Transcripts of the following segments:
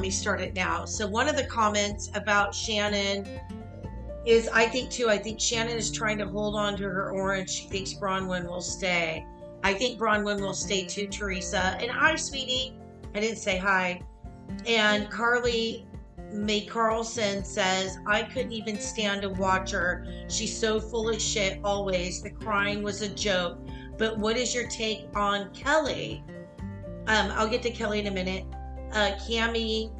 let me start it now. So one of the comments about Shannon is I think too, I think Shannon is trying to hold on to her orange. She thinks Braunwyn will stay. I think Braunwyn will stay too, Teresa. And hi, sweetie. I didn't say hi. And Carly May Carlson says, I couldn't even stand to watch her. She's so full of shit always. The crying was a joke. But what is your take on Kelly? Um, I'll get to Kelly in a minute. Uh, Cami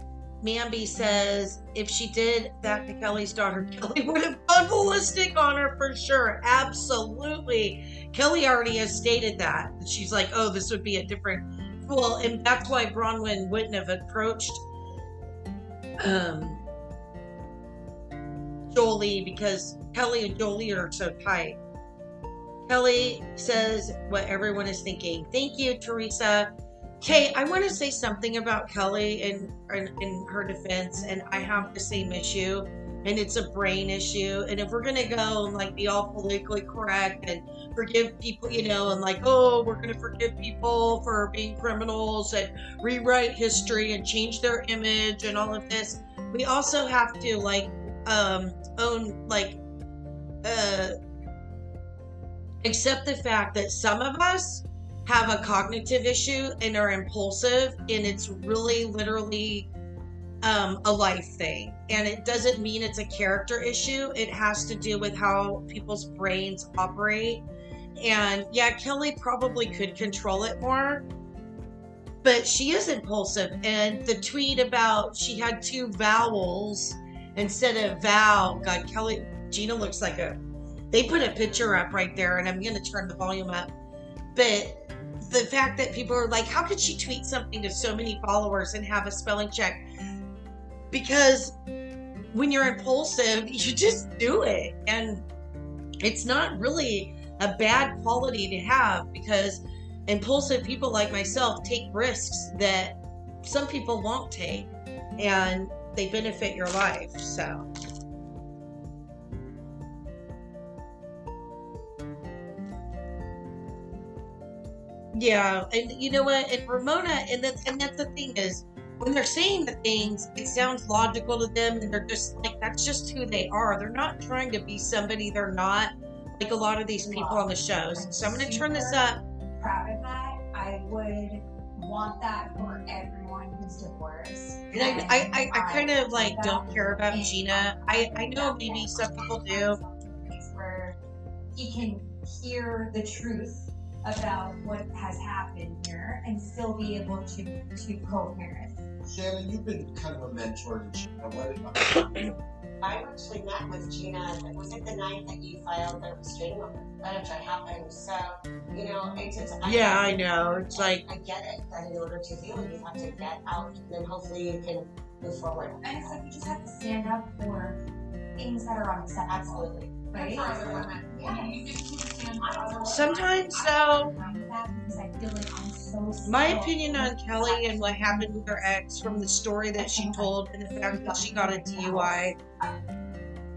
Mamby says if she did that to Kelly's daughter, Kelly would have gone ballistic on her for sure. Absolutely. Kelly already has stated that. She's like, oh, this would be a different. Well, and that's why Braunwyn wouldn't have approached um, Jolie because Kelly and Jolie are so tight. Kelly says what everyone is thinking. Thank you, Teresa. Okay, I want to say something about Kelly in, in, in her defense, and I have the same issue, and it's a brain issue. And if we're gonna go and like be all politically correct and forgive people, you know, and like, oh, we're gonna forgive people for being criminals and rewrite history and change their image and all of this, we also have to like um, own like uh, accept the fact that some of us have a cognitive issue and are impulsive and it's really literally um, a life thing. And it doesn't mean it's a character issue. It has to do with how people's brains operate. And yeah kelly probably could control it more. But she is impulsive and the tweet about she had two vowels instead of vow god kelly gina looks like a they put a picture up right there and i'm going to turn the volume up. But the fact that people are like, how could she tweet something to so many followers and have a spelling check? Because when you're impulsive, you just do it. And it's not really a bad quality to have because impulsive people like myself take risks that some people won't take and they benefit your life. So. Yeah, and you know what? And Ramona, and that's and that's the thing is when they're saying the things, it sounds logical to them, and they're just like that's just who they are. They're not trying to be somebody they're not. Like a lot of these people on the shows. So I'm going to turn this up. Proud of that. I would want that for everyone who's divorced. And I, I, I, I kind of like don't care about Gina. I, I know maybe some people do. Where he can hear the truth about what has happened here and still be able to to co-parent. Shannon, you've been kind of a mentor to Gina. What I actually met with Gina. It was it the night that you filed the restraining order? That actually happened. So, you know, it's, it's yeah, I, I know. It's like I get it that in order to heal, you have to get out, and then hopefully you can move forward. And it's like you just have to stand up for things that are unacceptable. Absolutely. Right? Sometimes, though, My opinion on Kelly and what happened with her ex from the story that she told and the fact that she got a DUI,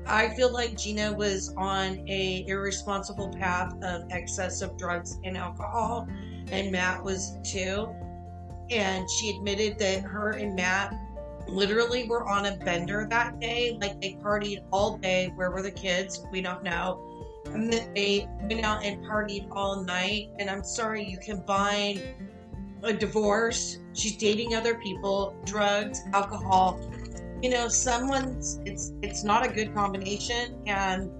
I feel like Gina was on a irresponsible path of excess of drugs and alcohol, and Matt was too. And she admitted that her and Matt literally we were on a bender that day. Like they partied all day. Where were the kids? We don't know. And then they went out and partied all night. And I'm sorry, you combine a divorce, she's dating other people, drugs, alcohol. You know, someone's it's it's not a good combination and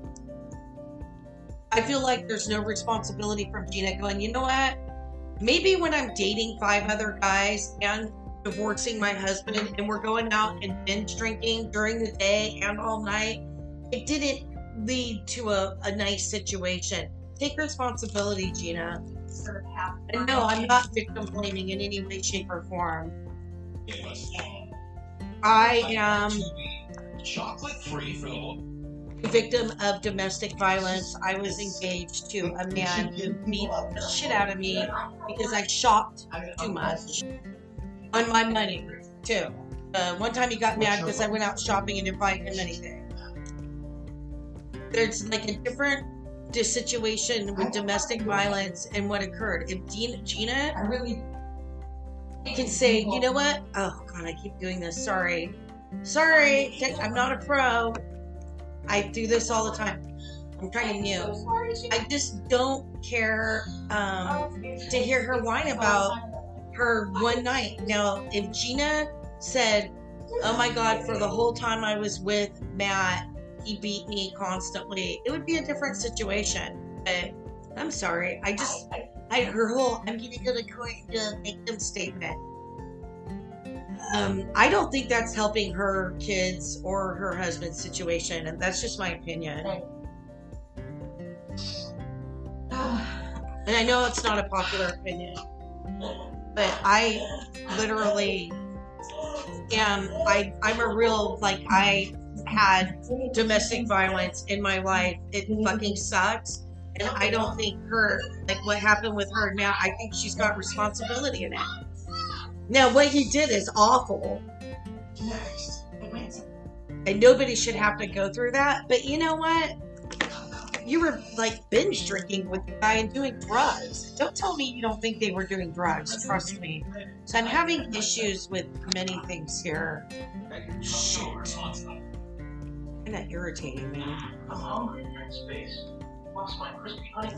I feel like there's no responsibility from Gina going, you know what? Maybe when I'm dating five other guys and divorcing my husband and we're going out and binge drinking during the day and all night, it didn't lead to a, a nice situation. Take responsibility, Gina. And no, I'm not victim blaming in any way, shape, or form. I am chocolate free for a victim of domestic violence. I was engaged to a man who beat the shit out of me because I shopped too much on my money too. Uh, one time he got mad because I went out shopping and didn't buy him anything. There's like a different situation with domestic violence and what occurred. If Gina, Gina I really can say, you know what? Oh god, I keep doing this. Sorry, sorry, I'm not a pro. I do this all the time. I'm trying to mute. I just don't care um, to hear her whine about her one night. Now, if Gina said, "Oh my God," for the whole time I was with Matt, he beat me constantly, it would be a different situation. But I'm sorry. I just, I her whole "I'm going to go to court to make them" statement. Um, I don't think that's helping her kids or her husband's situation, and that's just my opinion. And I know it's not a popular opinion, but I literally am. I I'm a real like I had domestic violence in my life. It mm-hmm. fucking sucks, and I don't think her like what happened with her now. I think she's got responsibility in it. Now, what he did is awful, Next. and nobody should have to go through that. But you know what? You were like binge drinking with the guy and doing drugs. Don't tell me you don't think they were doing drugs. Trust me. So I'm having issues with many things here. Shit. Kind of irritating me. I'm hungry, French space. What's my crispy honey?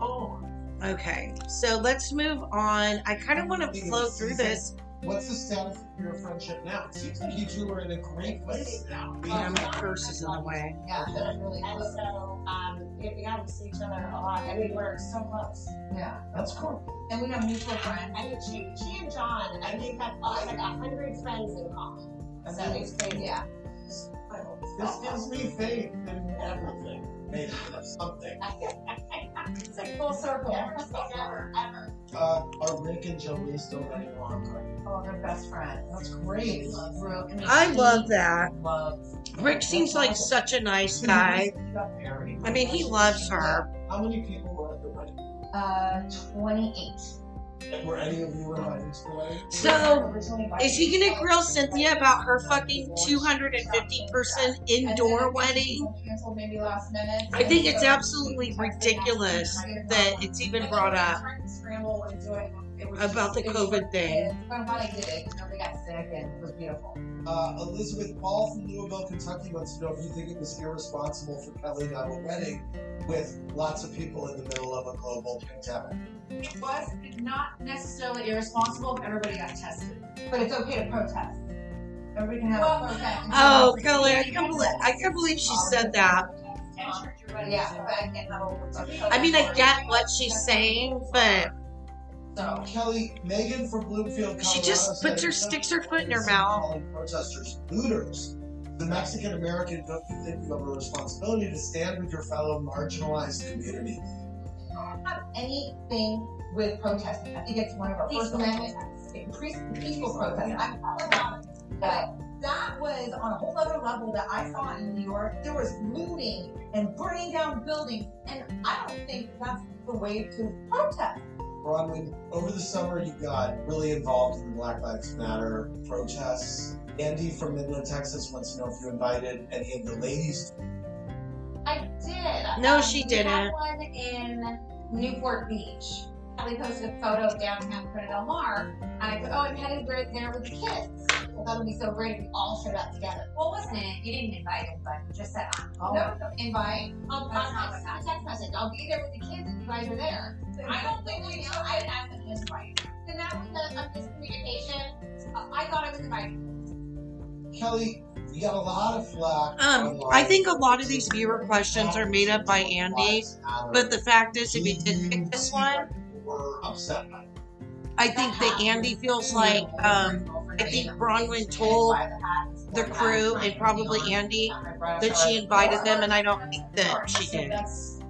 Oh, Okay, so let's move on. I kind of want to flow through this. What's the status of your friendship now? It seems like you two are in a great place now. Yeah, my purse is in the way. Yeah, that's really And close. so, um, yeah, we got to see each other a lot. I mean, we're so close. Yeah. That's cool. And we have mutual friends. I mean, she, she and John, I think have like a hundred friends in common. So it's crazy. Yeah. This gives me faith in everything. Maybe something. It's like full circle. Never say never, ever. Uh, are Rick and Jolie still getting along? Oh, they're best friends. That's great. Real- mean, I love that. Loves. Rick seems like such a nice guy. You got. I mean, he loves her. How many people were at the wedding? Uh, 28. And were any of you invited to? So, is he gonna grill Cynthia about her fucking 250 person indoor wedding? Canceled maybe last minute. I think it's absolutely ridiculous that it's even brought up Scramble and do it. It was about the just- it was- COVID thing. I'm glad I did it. Nobody got sick and it was beautiful. Uh, Elizabeth Paul from Louisville, Kentucky wants to know if you think it was irresponsible for Kelly to have a wedding with lots of people in the middle of a global pandemic. It was not necessarily irresponsible if everybody got tested. But it's okay to protest. Everybody can have Well, a protest. Oh, Kelly, I can't believe I can't believe she said that. Yeah, but I can't have a I mean, I get what she's saying, but So. Kelly, Megan from Bloomfield, she just puts her sticks her foot in her mouth. calling Protesters looters. The Mexican American don't you think you have a responsibility to stand with your fellow marginalized community? I don't have anything with protesting. I think it's one of our First Peaceful Amendment peaceful, peaceful protest. I'm all about it. But that was on a whole other level that I saw in New York. There was looting and burning down buildings, and I don't think that's the way to protest. Braunwyn, over the summer you got really involved in the Black Lives Matter protests. Andy from Midland, Texas wants to know if you invited any of the ladies. I did. No, Um, she didn't. had one in Newport Beach. Kelly posted a photo of downtown Corona Del Mar, and I go, "Oh, I'm headed right there with the kids." I thought it'd be so great if we all showed up together. Well, it? you didn't invite anybody. You just said, I'm No, going. no, invite. I'll, That's uh, not text, what a text message. I'll be there with the kids if you guys are there. I don't think we know. I didn't ask them to invite. Then that uh, was a, a miscommunication. I, I thought I was invited. Kelly, you got a lot of flack. Um. I think a lot of these viewer questions are made up by Andy, but the fact is, if he did pick this one, Were upset by it. I think that Andy feels like um, I think Braunwyn told the crew and probably Andy that she invited them, and I don't think that she did.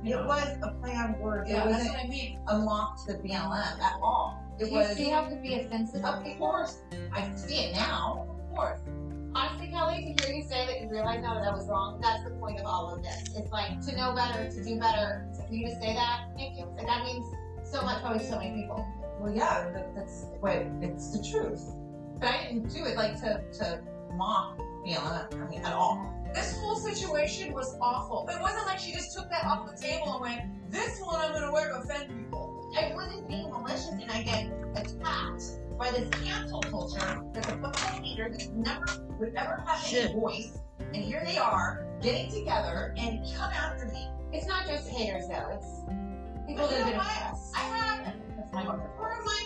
It was a planned word. Yeah, it wasn't what I mean. unlocked to the BLM at all. It was. Do you have to be offensive? Of course, I see it now. Of course. Honestly, Kelly, to hear you say that you realize now that that was wrong, that's the point of all of this. It's like to know better, to do better. For you to say that, thank you. And that means so much probably so many people. Well, yeah, that, that's wait, it's the truth. But I didn't do it like to to mock BLM. I mean, at all. This whole situation was awful. It wasn't like she just took that off the table and went, this one I'm going to wear to offend people. I wasn't being malicious and I get attacked. by this cancel culture. There's a of haters that never would ever have Shit. any voice, and here they are getting together and come after me. It's not just haters though. It's people that you have what? I have One of my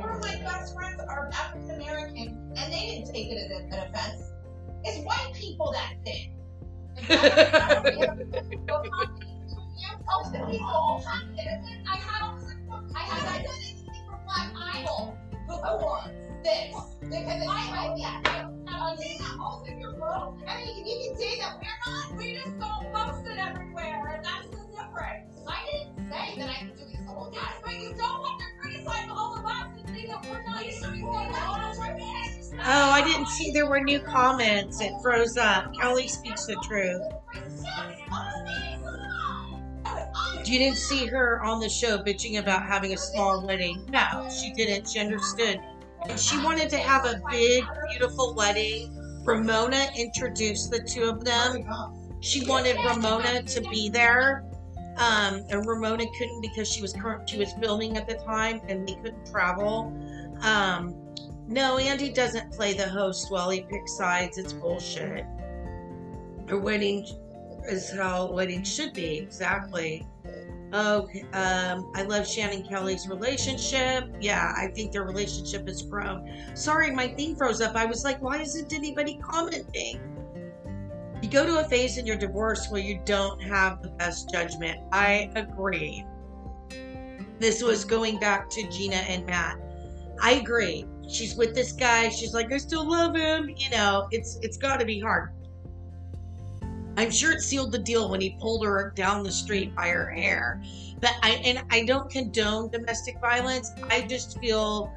one of my best friends are African American, and they didn't take it as an offense. It's white people that did. I have I have done anything for Black Idol before this because it's oh, I hope that not saying that most of your girl. I mean, you can say that we're not. We just don't post it everywhere, and that's the I didn't say that I'm doing the whole but you don't to criticize all Oh, I didn't see there were new comments. It froze up. Kelly speaks the truth. You didn't see her on the show bitching about having a small wedding. No, she didn't. She understood. She wanted to have a big, beautiful wedding. Ramona introduced the two of them. She wanted Ramona to be there. Um, and Ramona couldn't because she was current, she was filming at the time and they couldn't travel. Um, no, Andy doesn't play the host while he picks sides. It's bullshit. A wedding is how weddings should be, exactly. Oh, um, I love Shannon Kelly's relationship. Yeah, I think their relationship has grown. Sorry, my thing froze up. I was like, why isn't anybody commenting? You go to a phase in your divorce where you don't have the best judgment. I agree. This was going back to Gina and Matt. I agree. She's with this guy. She's like, I still love him. You know, it's it's got to be hard. I'm sure it sealed the deal when he pulled her down the street by her hair. But I and I don't condone domestic violence. I just feel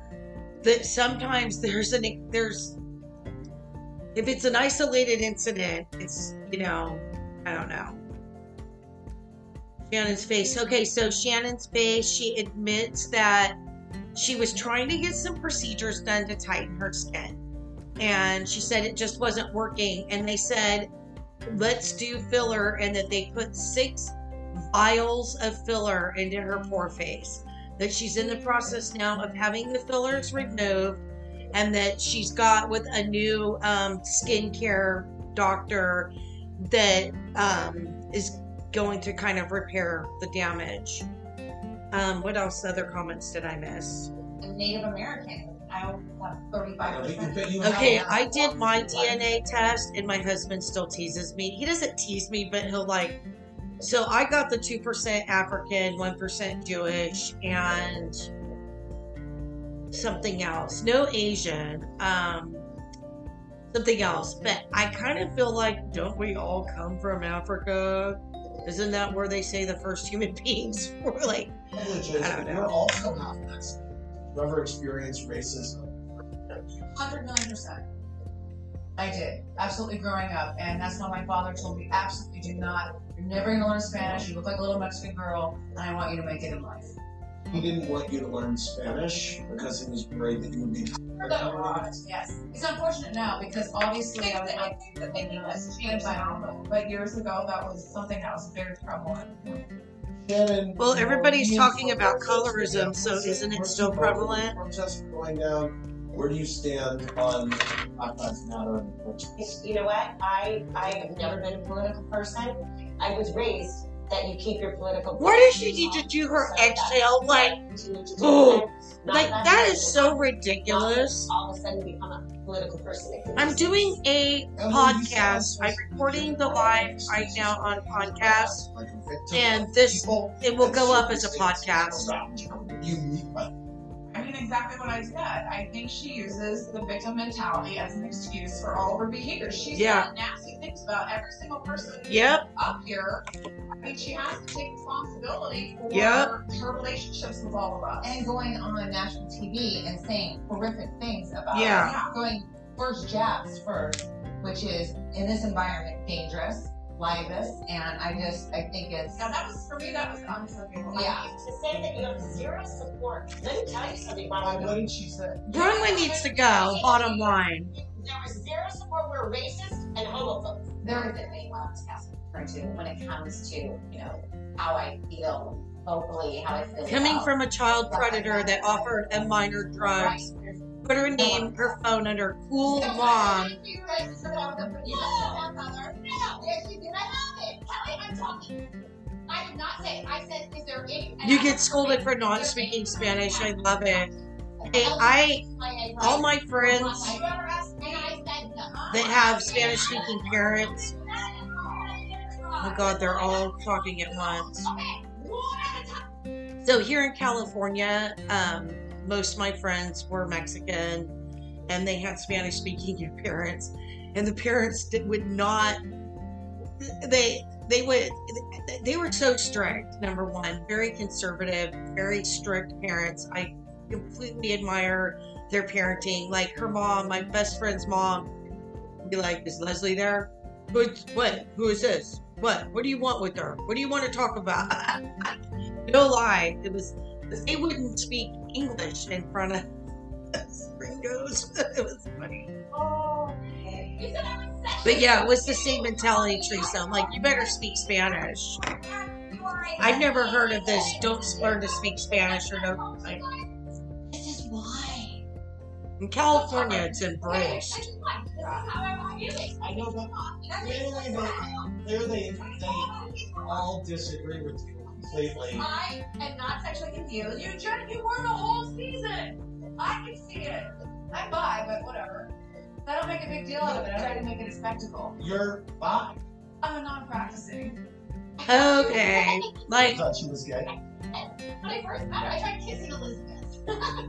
that sometimes there's an there's if it's an isolated incident, it's you know, I don't know. Shannon's face. Okay, so Shannon's face, she admits that she was trying to get some procedures done to tighten her skin. And she said it just wasn't working. And they said, let's do filler. And that they put six vials of filler into her poor face. That she's in the process now of having the fillers removed. And that she's got with a new um, skincare doctor that um, is going to kind of repair the damage. Um, what else? Other comments did I miss? Native American. I have thirty-five. Okay, I did my DNA test, and my husband still teases me. He doesn't tease me, but he'll like. So I got the two percent African, one percent Jewish, and something else. No Asian. Um, something else. But I kind of feel like, don't we all come from Africa? Isn't that where they say the first human beings were like? Privilege I is don't know. we're also half Mexican. You ever experienced racism? Hundred million percent. I did, absolutely growing up, and that's why my father told me absolutely do not. You're never gonna learn Spanish. You look like a little Mexican girl, and I want you to make it in life. He didn't want you to learn Spanish because he was worried that you would be. Heard that a lot. Yes, it's unfortunate now because obviously I would like to think that's changed by now, but years ago that was something that was very prevalent. Well, everybody's talking about colorism, so isn't it still prevalent? Just going down. Where do you stand on Black Lives Matter and protests? You know what? I I have never been a political person. I was raised that you keep your political. Why does she need to do her exhale? Like, oh, like that is so ridiculous. All of a sudden become a political person. I'm doing a podcast. I'm recording the live right now on podcast, Like a victim and this it will go up as a circumstances podcast. Around you. You meet by I mean, exactly what I said. I think she uses the victim mentality as an excuse for all of her behavior. She's Yeah. said nasty things about every single person Yep. up here. I mean, she has to take responsibility for Yep. her relationships with all of us. And going on national TV and saying horrific things about Yeah. going first jabs first, which is in this environment dangerous, libelous, and I just I think it's Now that was for me. That was unforgivable. Yeah. To say that you have zero support. Let me tell you something, Why Barbara. wouldn't she say? Broadway needs to go. Bottom line. There was zero support. We're racist and homophobic. there is a thing what I was asking her to when it comes to you know how I feel vocally, how I feel Coming about- from a child predator that offered a minor drugs. Right. Put her name, her phone under Cool Mom. You guys said I was a pretty bad mother. No, yes, you did. I have it. Kelly, I'm talking. I did not say. I said, is there any? and You I- get scolded for not speaking Spanish. I love it. Hey, I all my friends You ever asked me? And I said no. that have Spanish speaking parents, oh god, they're all talking at once. Okay, one at a time. So here in California, um, most of my friends were Mexican, and they had Spanish speaking parents, and the parents did, would not. They they would they were so strict. Number one, very conservative, very strict parents. I completely admire their parenting. Like her mom, my best friend's mom, be like, "Is Leslie there? What? What? Who is this? What? What do you want with her? What do you want to talk about?" no lie, it was they wouldn't speak English in front of gringos. it was funny. Oh, you said I was sexist. But yeah, it was the same mentality, Teresa. I'm like, you better speak Spanish. You are a- I've never heard of this. Don't learn to speak Spanish or no. Oh like, This is why. in California, it's This embraced. is why. This is how I want you. I know, but clearly they, clearly they all disagree with you completely. I am not sexually confused. You jerk, you were the whole season. I can see it. I'm bi, but whatever. I don't make a big deal out of it. I try to make it a spectacle. You're bi. I'm a non-practicing. Okay. like. I Like, thought she was gay. When I first met her, I tried kissing Elizabeth.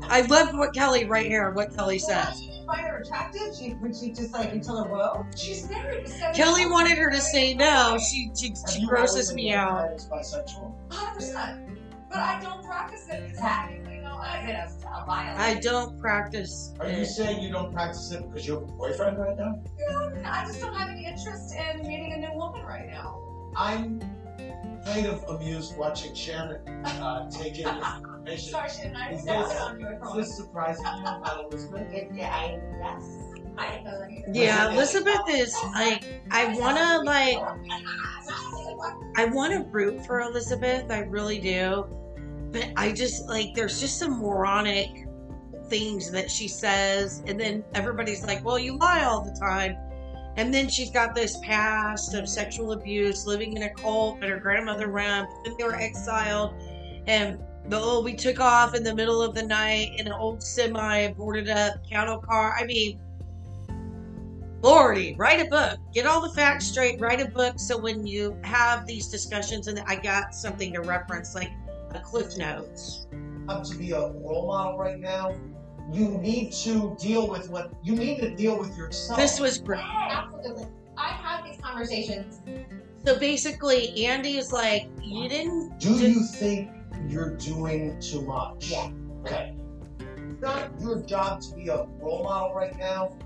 I love what Kelly right here, what Kelly says. You didn't find her attractive? She, when she just like, you tell her, whoa? She's married to Kelly wanted her to say no. She she, she grosses me out. bisexual? 100%. But I don't practice it because technically, you know, I get a, a violent. I don't practice. Are you saying you don't practice it because you have a boyfriend right now? You know, I just don't have any interest in meeting a new woman right now. I'm kind of amused watching Shannon uh, take in this information. Sorry, Shannon, I Is didn't this- know on you. I Is promise. this surprising you about Elizabeth? Yeah, I, yes. I didn't know that. Yeah, Elizabeth is like I wanna like I wanna root for Elizabeth, I really do. But I just like there's just some moronic things that she says, and then everybody's like, Well, you lie all the time. And then she's got this past of sexual abuse, living in a cult that her grandmother ran, then they were exiled. And the oh, we took off in the middle of the night in an old semi, boarded up cattle car. I mean, Lordy, write a book. Get all the facts straight. Write a book so when you have these discussions, and I got something to reference, like a Cliff Notes. Up to be a role model right now, you need to deal with what you need to deal with yourself. This was great. Absolutely. I have these conversations. So basically, Andy is like, you didn't. Do you think you're doing too much? Yeah. Okay. It's not your job to be a role model right now.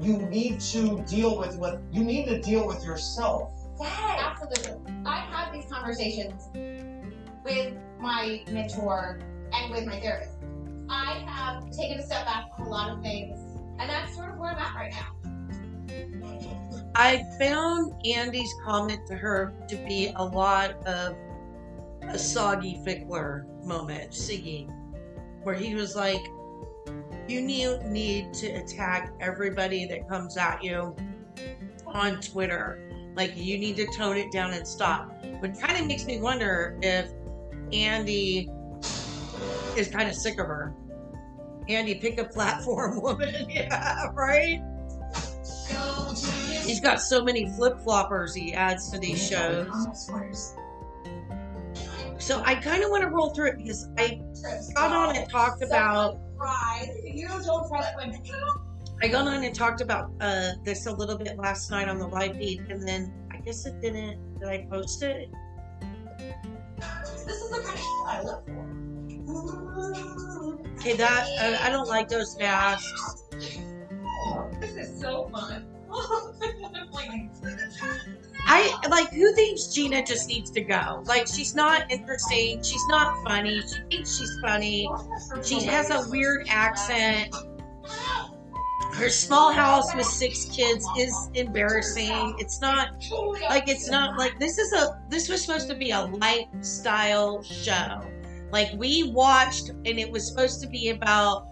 You need to deal with what you need to deal with yourself. Absolutely. I have these conversations with my mentor and with my therapist. I have taken a step back from a lot of things, and that's sort of where I'm at right now. I found Andy's comment to her to be a lot of a Siggy Flicker moment, Siggy, where he was like, you need, need to attack everybody that comes at you on Twitter. Like, you need to tone it down and stop. Which kind of makes me wonder if Andy is kind of sick of her. Andy, pick a platform, woman. yeah, right? He's got so many flip floppers he adds to these shows. So I kind of want to roll through it because I got on and talked about. I got on and talked about uh, this a little bit last night on the live feed, and then I guess it didn't. Did I post it? This is the kind of shit I live for. Okay, that I, I don't like those masks. This is so fun. I like who thinks Gina just needs to go. Like she's not interesting. She's not funny. She thinks she's funny. She has a weird accent. Her small house with six kids is embarrassing. It's not like it's not like this is a this was supposed to be a lifestyle show. Like we watched and it was supposed to be about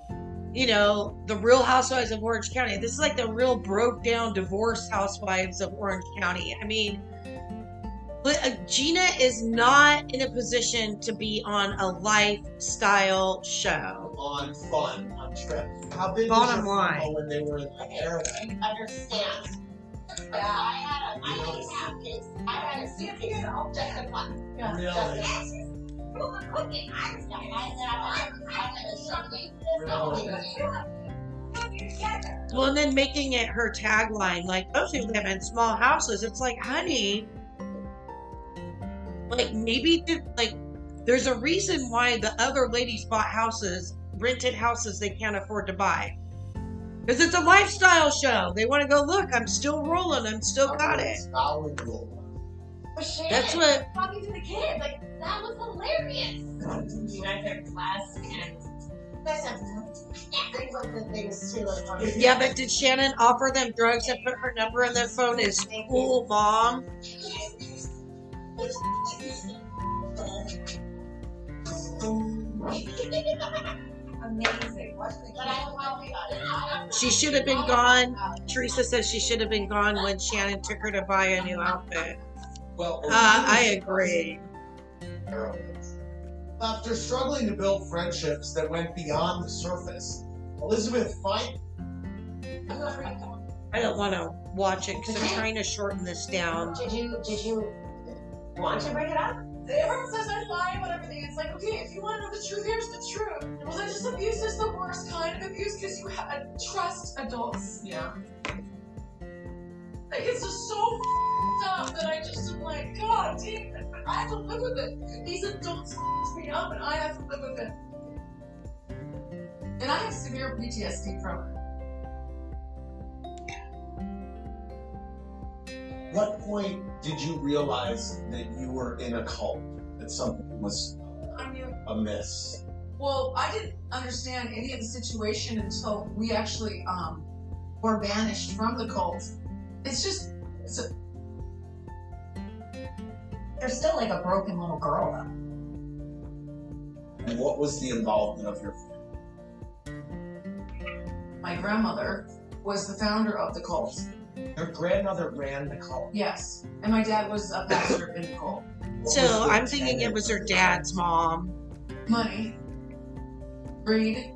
you know, the Real Housewives of Orange County. This is like the real broke down divorced housewives of Orange County. I mean, but uh, Gina is not in a position to be on a lifestyle show. on fun, on trips. How big Bottom was line. family when they were in the airway? You understand. But I had a, I had a suitcase. I had a suitcase. Just a one. Really? Cooking. I was I had I had a shopping. Well, and then making it her tagline, like those who live in small houses. It's like, honey, like maybe th- like there's a reason why the other ladies bought houses, rented houses they can't afford to buy. Because it's a lifestyle show. They want to go, look, I'm still rolling, I'm still got it. Solid. But Shannon, That's what Talking to the kids, like that was hilarious. You guys are class and listen. Everyone that thinks too is Yeah, but did Shannon offer them drugs and put her number in their phone as cool mom? Amazing. But I don't know about it. I don't She should have been gone. Teresa says she should have been gone when Shannon took her to buy a new outfit. Well, Uh, I agree. After struggling to build friendships that went beyond the surface, Elizabeth find I don't want to watch it because I'm trying to shorten this down. Did you did you want to bring it up? Everyone says I'm fine with everything. It's like, okay, if you want to know the truth, here's the truth. Religious abuse is the worst kind of abuse because you ha- trust adults. Yeah. Like, it's just so that I just am like, God damn it. I have to live with it. These adults me up and I have to live with it. And I have severe PTSD from it. what point did you realize that you were in a cult? That something was amiss? Well, I didn't understand any of the situation until we actually um, were banished from the cult. It's just, it's a, You're still like a broken little girl, though. And what was the involvement of your family? my grandmother was the founder of the cult. your grandmother ran the cult? Yes, and my dad was a pastor in the cult. What So the I'm thinking it was her dad's mom. Money, greed.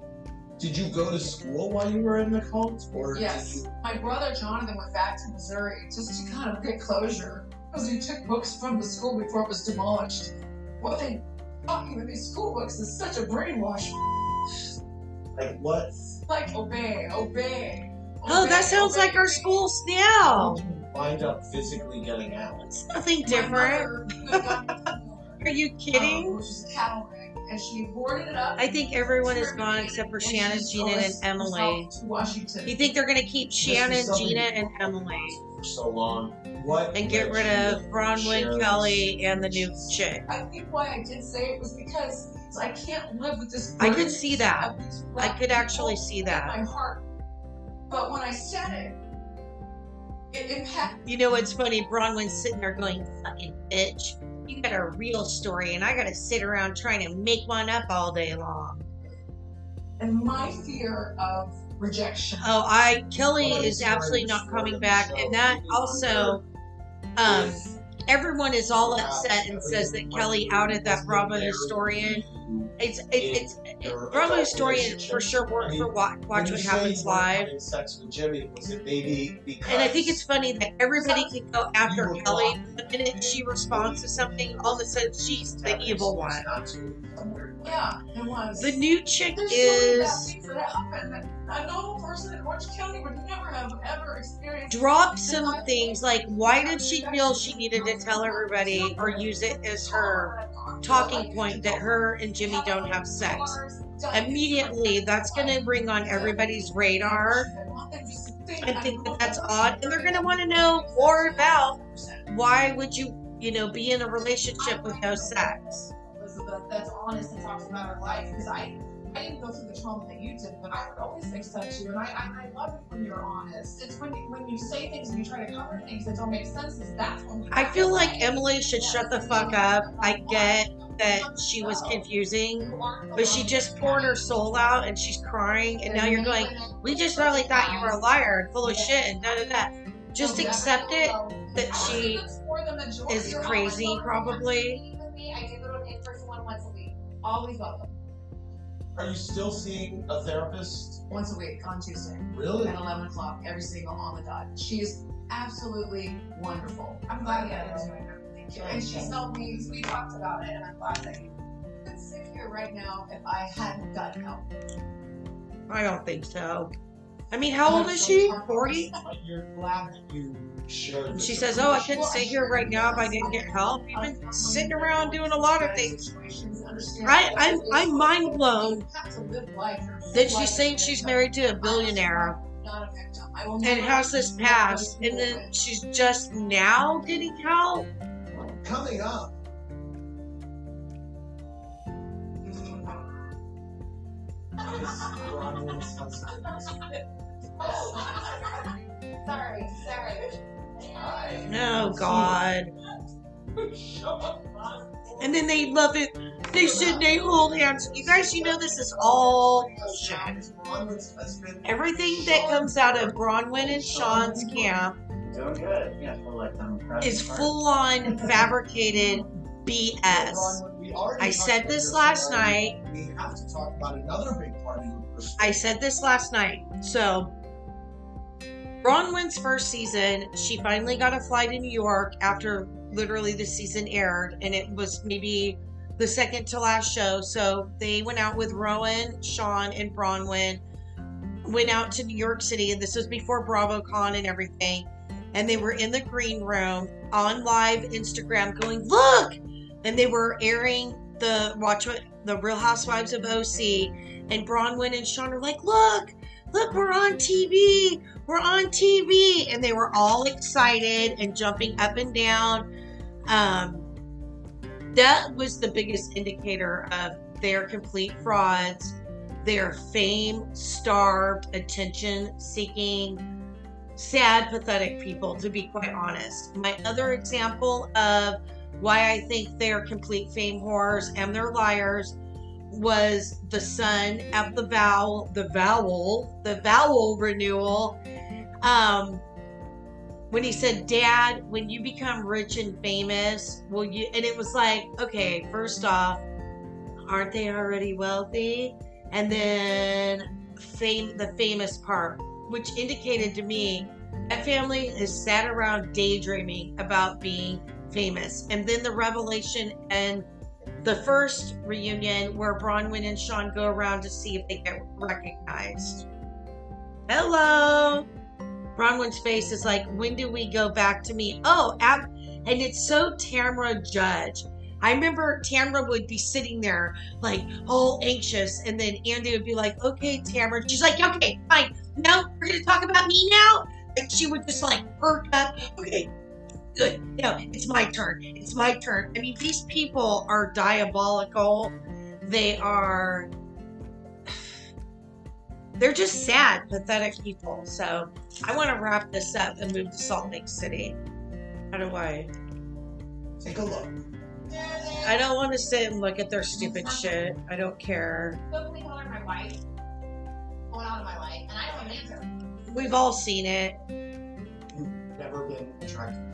Did you go to school while you were in the cult, or Yes, you? my brother Jonathan went back to Missouri just to kind of get closure because he took books from the school before it was demolished. What they taught you in these school books is such a brainwash. Like what? Like obey, obey. Oh, that sounds obey. like our schools How now. did you wind up physically getting out? It's nothing different. Are you um, kidding? which is a cattle rig, and she boarded it up. I think everyone is gone except for Shannon, Gina, and Emily. To Washington. You think they're gonna keep Shannon, Gina, and Emily for so long. What? and get rid of Braunwyn, Kelly, and the new chick? I think why I did say it was because I can't live with this. I could see that. I could actually see that. My heart. But when I said it, it impacted. You know what's funny? Braunwyn's sitting there going, "Fucking bitch, you got a real story, and I gotta sit around trying to make one up all day long." And my fear of rejection. Oh, I Kelly is absolutely not coming back, and that also, um, everyone is all upset and says that Kelly outed that Bravo historian. It's it, it's Your Bravo historian for sure worked for Watch, Watch What Happens Live. sex with Jimmy, was it maybe? And I think it's funny that everybody can go after Kelly, but the minute she responds to something, all of a sudden she's the evil one. Not to some weird way. Yeah, it was. The new chick There's so many bad is things that a normal person in Orange County would never have ever experienced. drop some things like why did she feel she needed to tell everybody or use it as her talking point that her and Jimmy don't have sex? Immediately, that's going to bring on everybody's radar and think that that's odd, and they're going to want to know more about why would you, you know, be in a relationship with no sex. Elizabeth that's honest and talks about her life because I I didn't go through the trauma that you did, but I would always accept you, and I, I, I love it when you're honest. It's when you when you say things and you try to cover things that don't make sense. Is that's when I feel like Emily should shut the fuck up. I get that she was confusing, but she just poured her soul out and she's crying, and now you're going, we just really thought you were a liar and full of shit and da da da. Just accept it that she is crazy, probably. Meeting with me, I do go to an in-person one once a week. Always welcome. Are you still seeing a therapist? Once a week on Tuesday Really? at 11 o'clock, every single on the dot. She is absolutely wonderful. I'm glad you got into it. Thank you. And she's helped me. We talked about it, and I'm glad that you. I could sit here right now if I hadn't gotten help. I don't think so. I mean, how old is she? 40? But you're glad you shared. She says, Oh, I couldn't sit here right now if I didn't get help. You've been sitting around doing a lot of things. I, I'm, I'm mind blown that she's saying she's married to a billionaire Not a victim. I will and has this past, and then she's just now getting help. Coming up. Is Sorry, sorry. Oh, God. And then they love it. They said they hold hands. You guys, you know this is all bullshit. Braunwyn's husband. Everything that comes out of Braunwyn and Sean's camp Doing good. Yeah, feel like I'm proud is full on fabricated BS. Braunwyn, we already I said this last night. We have to talk about another big part of your personal I said this last night. So, Braunwyn's first season, she finally got a flight to New York after literally the season aired, and it was maybe the second to last show. So they went out with Rowan, Sean, and Braunwyn, went out to New York City, and this was before BravoCon and everything. And they were in the green room on live Instagram going, Look! And they were airing the watch what the Real Housewives of OC and Braunwyn and Sean are like, look, look, we're on TV, we're on TV, and they were all excited and jumping up and down. Um, that was the biggest indicator of their complete frauds, their fame starved, attention seeking, sad, pathetic people, to be quite honest. My other example of why I think they're complete fame whores and they're liars was the son of the vowel, the vowel, the vowel renewal. Um, when he said, Dad, when you become rich and famous, will you? And it was like, okay, first off, aren't they already wealthy? And then fame, the famous part, which indicated to me that family has sat around daydreaming about being famous. And then the revelation and the first reunion where Braunwyn and Sean go around to see if they get recognized. Hello. Braunwyn's face is like, when do we go back to me? Oh, ab- and it's so Tamra Judge. I remember Tamra would be sitting there like all anxious, and then Andy would be like, "Okay, Tamra." She's like, "Okay, fine. No, we're gonna talk about me now." And she would just like perk up. Okay, good. No, it's my turn. It's my turn. I mean, these people are diabolical. They are. They're just sad, pathetic people. So I want to wrap this up and move to Salt Lake City. How do I? Take a look. I don't want to sit and look at their stupid shit. I don't care. Totally call her my wife. Going on in my life, and I don't even answer. We've all seen it. You've never been attracted.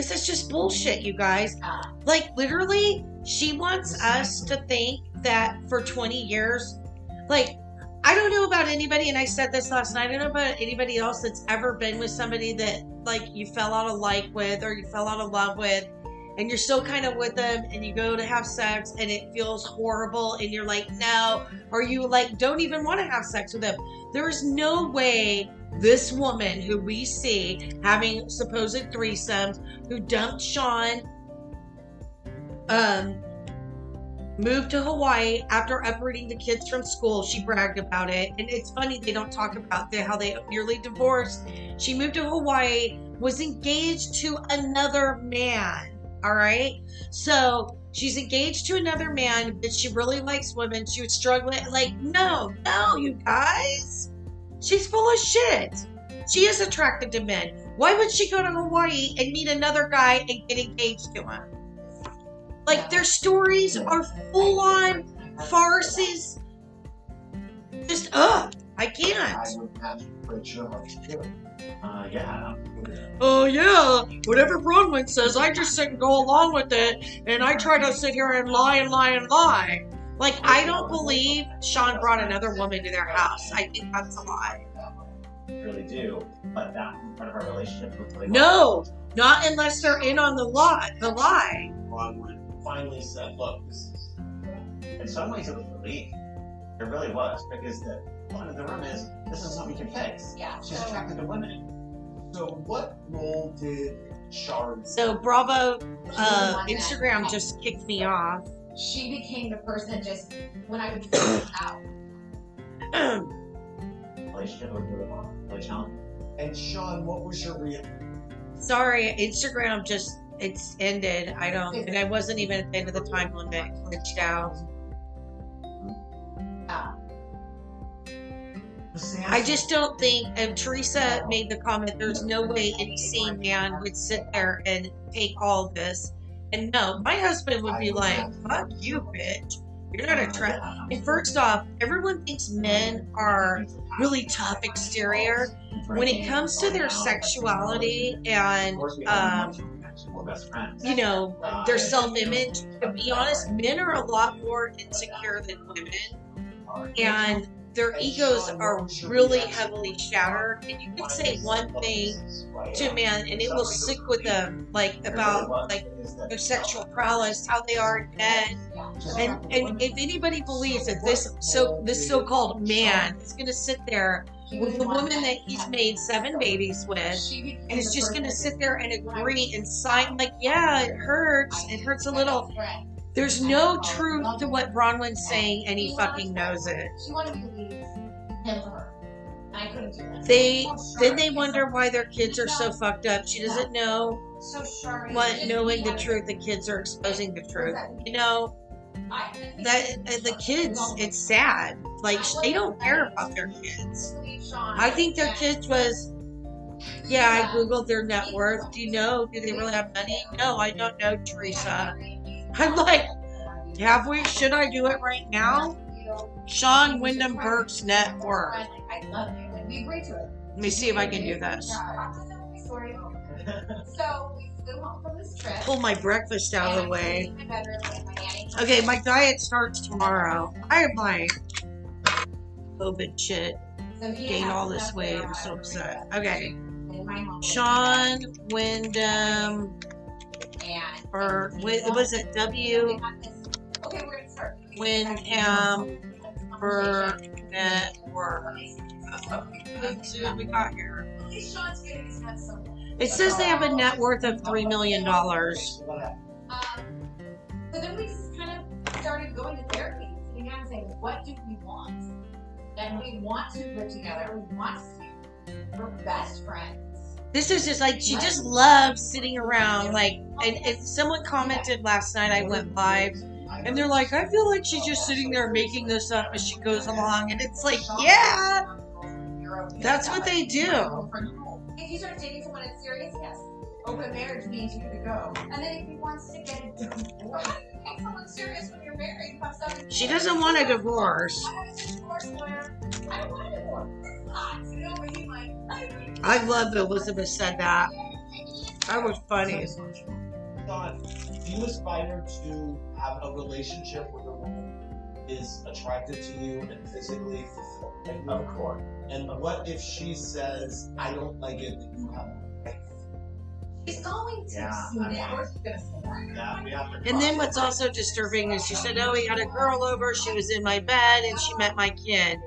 This is just bullshit, you guys. Like, literally, she wants us to think that for 20 years, like, I don't know about anybody, and I said this last night, I don't know about anybody else that's ever been with somebody that, like, you fell out of like with or you fell out of love with, and you're still kind of with them, and you go to have sex, and it feels horrible, and you're like, no, or you, like, don't even want to have sex with them. There is no way this woman who we see having supposed threesomes, who dumped Sean, um, moved to Hawaii after uprooting the kids from school. She bragged about it. And it's funny they don't talk about the, how they nearly divorced. She moved to Hawaii, was engaged to another man. All right. So she's engaged to another man, but she really likes women. She was struggling. Like, no, no, you guys. She's full of shit. She is attracted to men. Why would she go to Hawaii and meet another guy and get engaged to him? Like their stories are full on farces. Just ugh, I can't. I would imagine Rachel Hart's too. Uh, yeah. Oh yeah, whatever Braunwyn says, I just sit and go along with it, and I try to sit here and lie and lie and lie. Like I don't believe Sean brought another woman to their house. I think that's a lie. Really do. But that part of our relationship was really No, not unless they're in on the lie. The lie. Braunwyn finally said, look, this is In some ways, it was relief. It really was because the point of the room is this is something we can fix. Yeah. She's attracted to women. So what role did Shari So Bravo uh, the one that- Instagram just kicked me off. She became the person just when I would out. Relationship was really, really challenging. and Sean, what was your reaction? Sorry, Instagram just it's ended. I don't, and I wasn't even at the end of the time limit. Glitched out. Ah. I just don't think. And Teresa made the comment. There's no way any sane man would sit there and take all this. And no, my husband would be like, "Fuck you, bitch. You're not a try." And first off, everyone thinks men are really tough exterior. When it comes to their sexuality and Of course, we have um, emotional connection. We're best friends. you know, their self image. To be honest, men are a lot more insecure than women, and their egos are really heavily shattered. And you can say one thing to a man, and it will stick with them, like about like their sexual prowess, how they are bed. And and if anybody believes that this so this so called man is gonna sit there with the woman that he's made seven babies with and is just gonna sit there and agree and sign like yeah it hurts. It hurts a little there's no truth to what Braunwyn's saying and he fucking knows it. She wanted me to leave him for her. I couldn't do that. they then they wonder why their kids are so fucked up. She doesn't know So Shari what knowing the truth the kids are exposing the truth. You know that the kids it's sad. Like they don't care about their kids. I think their kids was yeah i googled their net worth. do you know do they really have money? No i don't know teresa i'm like have we should i do it right now? Sean windham burke's net worth I love you, and we agreed to it. let me see if i can do this. So we flew home from this trip. pull my breakfast out of the way. Okay my diet starts tomorrow. I have my covid shit. Gained all this weight. I'm so upset. Okay. Sean windham and or what was it W We had this- Okay, we're gonna start. Windham Burke Network? Let's see we got here. At least Sean's getting his nuts somewhere. It says they have a net worth of three million dollars. Um, so then we just kind of started going to therapy, sitting down and saying, what do we want? And we want to live together. We want to. We're best friends. This is just like she just loves sitting around. Like, and, and someone commented last night. I went live, and they're like, "I feel like she's just sitting there making this up as she goes along," and it's like, yeah, that's what they do. If you start dating someone that's serious, yes. Open marriage means you could go. And then if he wants to get a divorce, how do you make someone serious when you're married? You have seven She doesn't want a divorce. I have a divorce lawyer. I don't want a divorce. You know, but he might. I love that Elizabeth said that. That was funny. Sean, do you aspire to have a relationship with a woman is attracted to you and physically fulfilled? Of course. And what if she says, I don't like it that you have a wife? He's going to. Yeah, soon. I mean- Of course he's gonna say that. Yeah, we have to And then what's also disturbing is she said, "Oh, we had a girl over. She was in my bed, and she met my kid."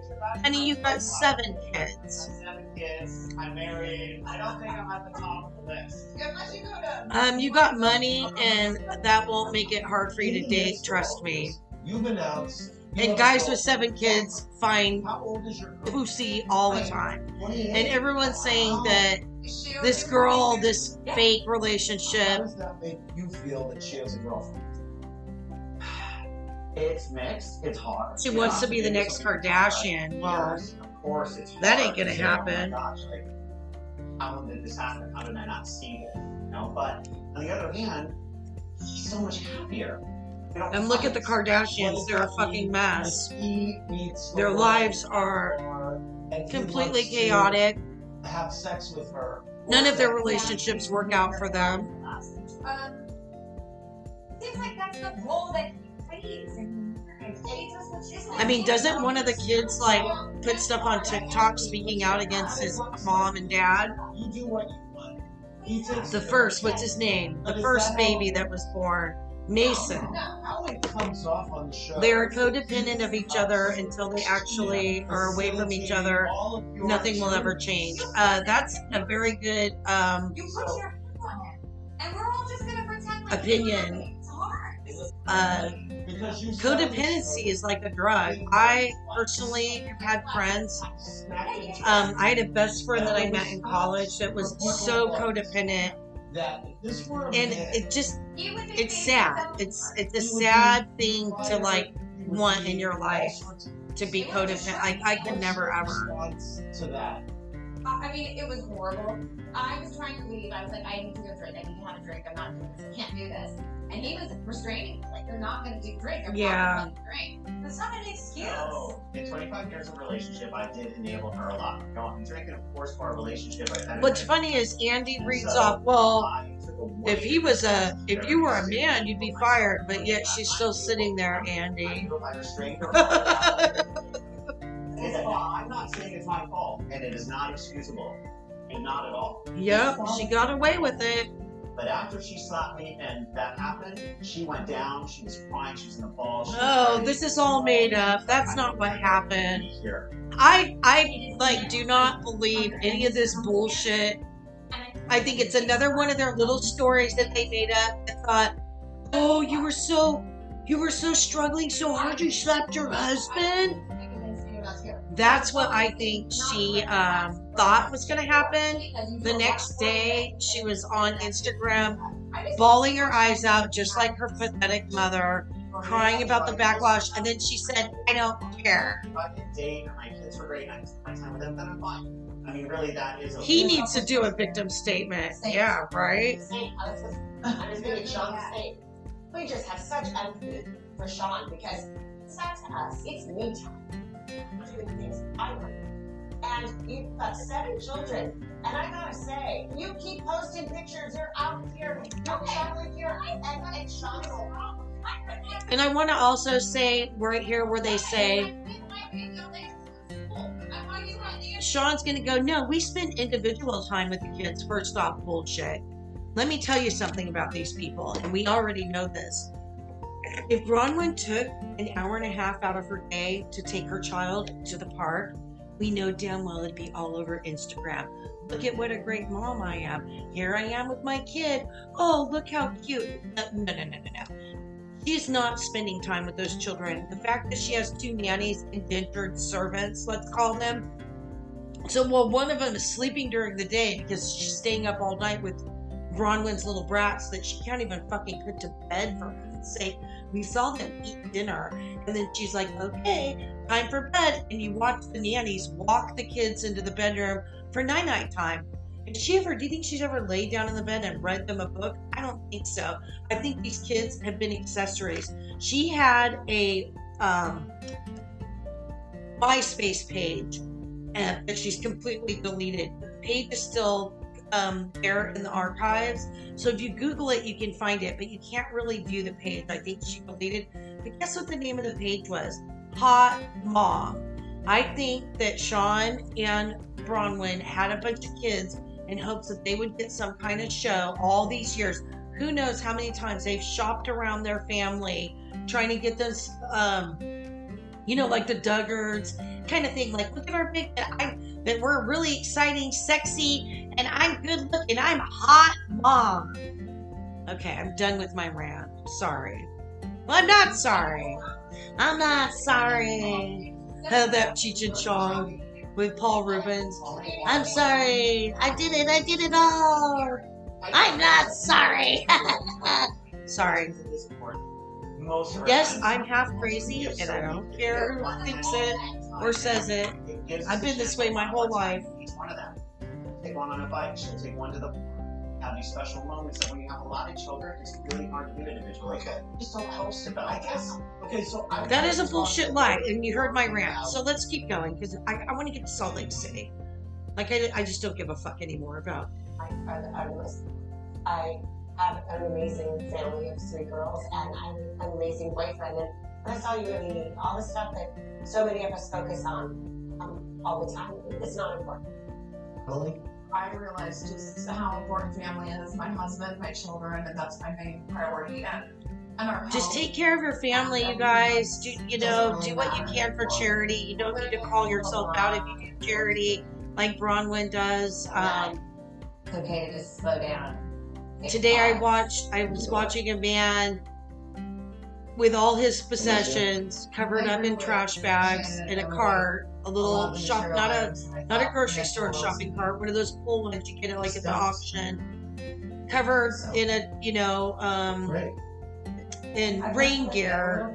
Honey, you've got seven kids. Seven kids. I'm married. I don't think I'm at the top of the list. You. Um, you got money, and that won't make it hard for you to date. Trust me. You've announced. you And guys with seven kids find How old is your girl? pussy all the time, and everyone's saying that this girl, this fake How relationship. does that make you feel that she has a girlfriend? It's mixed. It's hard. She wants to be the next Kardashian. Well, of course, it's that hard ain't gonna to say, happen. Oh gosh, like, how did this happen? How did I not see this? You know, but on the other hand, she's so much happier. And look at the. Kardashians; they're a fucking mess. If he meets a Their lives are a bar and he Completely chaotic. Have sex with her. None of their relationships work out for them. Um, seems like that's the role that he and, and he does what she's I mean, doesn't one of the kids like put stuff on TikTok speaking out against his mom and dad? You do what you want. The first, what's his name? The first baby that was born, Mason. How it comes off on the show. They're codependent of each other until they actually are away from each other. All of your Nothing will ever change. Uh, that's a very good um, You put your hands on it, and we're all just gonna pretend like Opinion. Uh, codependency is like a drug. I personally have had friends. Um, I had a best friend that I met in college that was so codependent, that if this were a and it just You would be it's sad. It's it's a sad thing to like want in your life to be codependent. Like I could never ever. response to that. I I mean, it was horrible. I was trying to leave. I was like, I need to go drink. I need to have a drink. I'm not doing this. I can't do this. And he was restraining. me, Like, you're not going to do drink. I'm Yeah. not going to drink. That's not an excuse. So, in 25 years of relationship, I did enable her a lot. Going drinking, of course, for our relationship. I kind What's funny is Andy reads off. Well, if he was a, if you were a man, you'd be fired. But yet she's still sitting there, Andy. I restrained. I'm not saying it's my fault, and it is not excusable, and not at all. Yep, she got away with it. But after she slapped me and that happened, she went down. She was crying. She was in a ball. She Oh, this is all made up. That's not what happened. Here. I I like do not believe any of this bullshit. I think it's another one of their little stories that they made up and thought, "Oh, you were so you were so struggling so hard you slapped your husband." That's what I think she um, thought was going to happen. The next day, she was on Instagram bawling her eyes out just like her pathetic mother, crying about the backlash, and then she said, "I don't care." My kids were great spend time with them, I'm fine. I mean, really, that is. He needs to do a victim statement. Yeah, right? I just, we just have such empathy for Sean because it's not to us, it's me time. I'm doing things I want. And you've got seven children, and I gotta say, you keep posting pictures, you're out here, you're traveling here, and, and Sean's And I want to also say right here where they say Sean's going to go, no, we spend individual time with the kids. First off, bullshit. Let me tell you something about these people, and we already know this. If Braunwyn took an hour and a half out of her day to take her child to the park, we know damn well it'd be all over Instagram. Look at what a great mom I am. Here I am with my kid. Oh, look how cute. Uh, No, no, no, no, no. She's not spending time with those children. The fact that she has two nannies, indentured servants, let's call them. So, well, one of them is sleeping during the day because she's staying up all night with Braunwyn's little brats that she can't even fucking put to bed for sake. We saw them eat dinner, and then she's like, okay, time for bed. And you watch the nannies walk the kids into the bedroom for night night time. Did she ever, do you think she's ever laid down in the bed and read them a book? I don't think so. I think these kids have been accessories. She had a um, MySpace page uh, that she's completely deleted. The page is still um, there in the archives. So if you Google it, you can find it, but you can't really view the page. I think she deleted. But guess what the name of the page was? Hot Mom. I think that Sean and Braunwyn had a bunch of kids in hopes that they would get some kind of show all these years. Who knows how many times they've shopped around their family trying to get this, um, you know, like the Duggars kind of thing. Like, look at our big, I, that we're really exciting, sexy, and I'm good looking. I'm hot mom. Okay, I'm done with my rant. Sorry. Well, I'm not sorry. I'm not sorry. How about Cheech and Chong with Paul Reubens? I'm sorry. I did it. I did it all. I'm not sorry. sorry. Yes, I'm half crazy, and I don't care who thinks it or says it. I've been this way my whole life. Take one on a bike. She'll take one to the. Have these special moments that when you have a lot of children, it's really hard to do individually. Okay. Just don't post about I it. guess. Okay, so I That is a bullshit lie, and you heard my rant. So let's keep going because I, I want to get to Salt Lake City. Like I, I just don't give a fuck anymore about. I, I, I was, I have an amazing family of three girls, and I have an amazing boyfriend. And that's all you really need. all the stuff that so many of us focus on um, all the time, it's not important. Really? I realized just how important family is. My husband, my children, and that's my main priority. And, and our Just health. take care of your family, you guys. Do you know? Do what you can for charity. You don't need to call yourself out if you do charity, like Braunwyn does. Um, It's okay to just slow down. Today I watched. I was watching a man with all his possessions covered up in trash bags in a cart, a little shop, not a not a grocery store shopping cart, one of those full ones you get it like at the auction, covered in a you know um, in rain gear,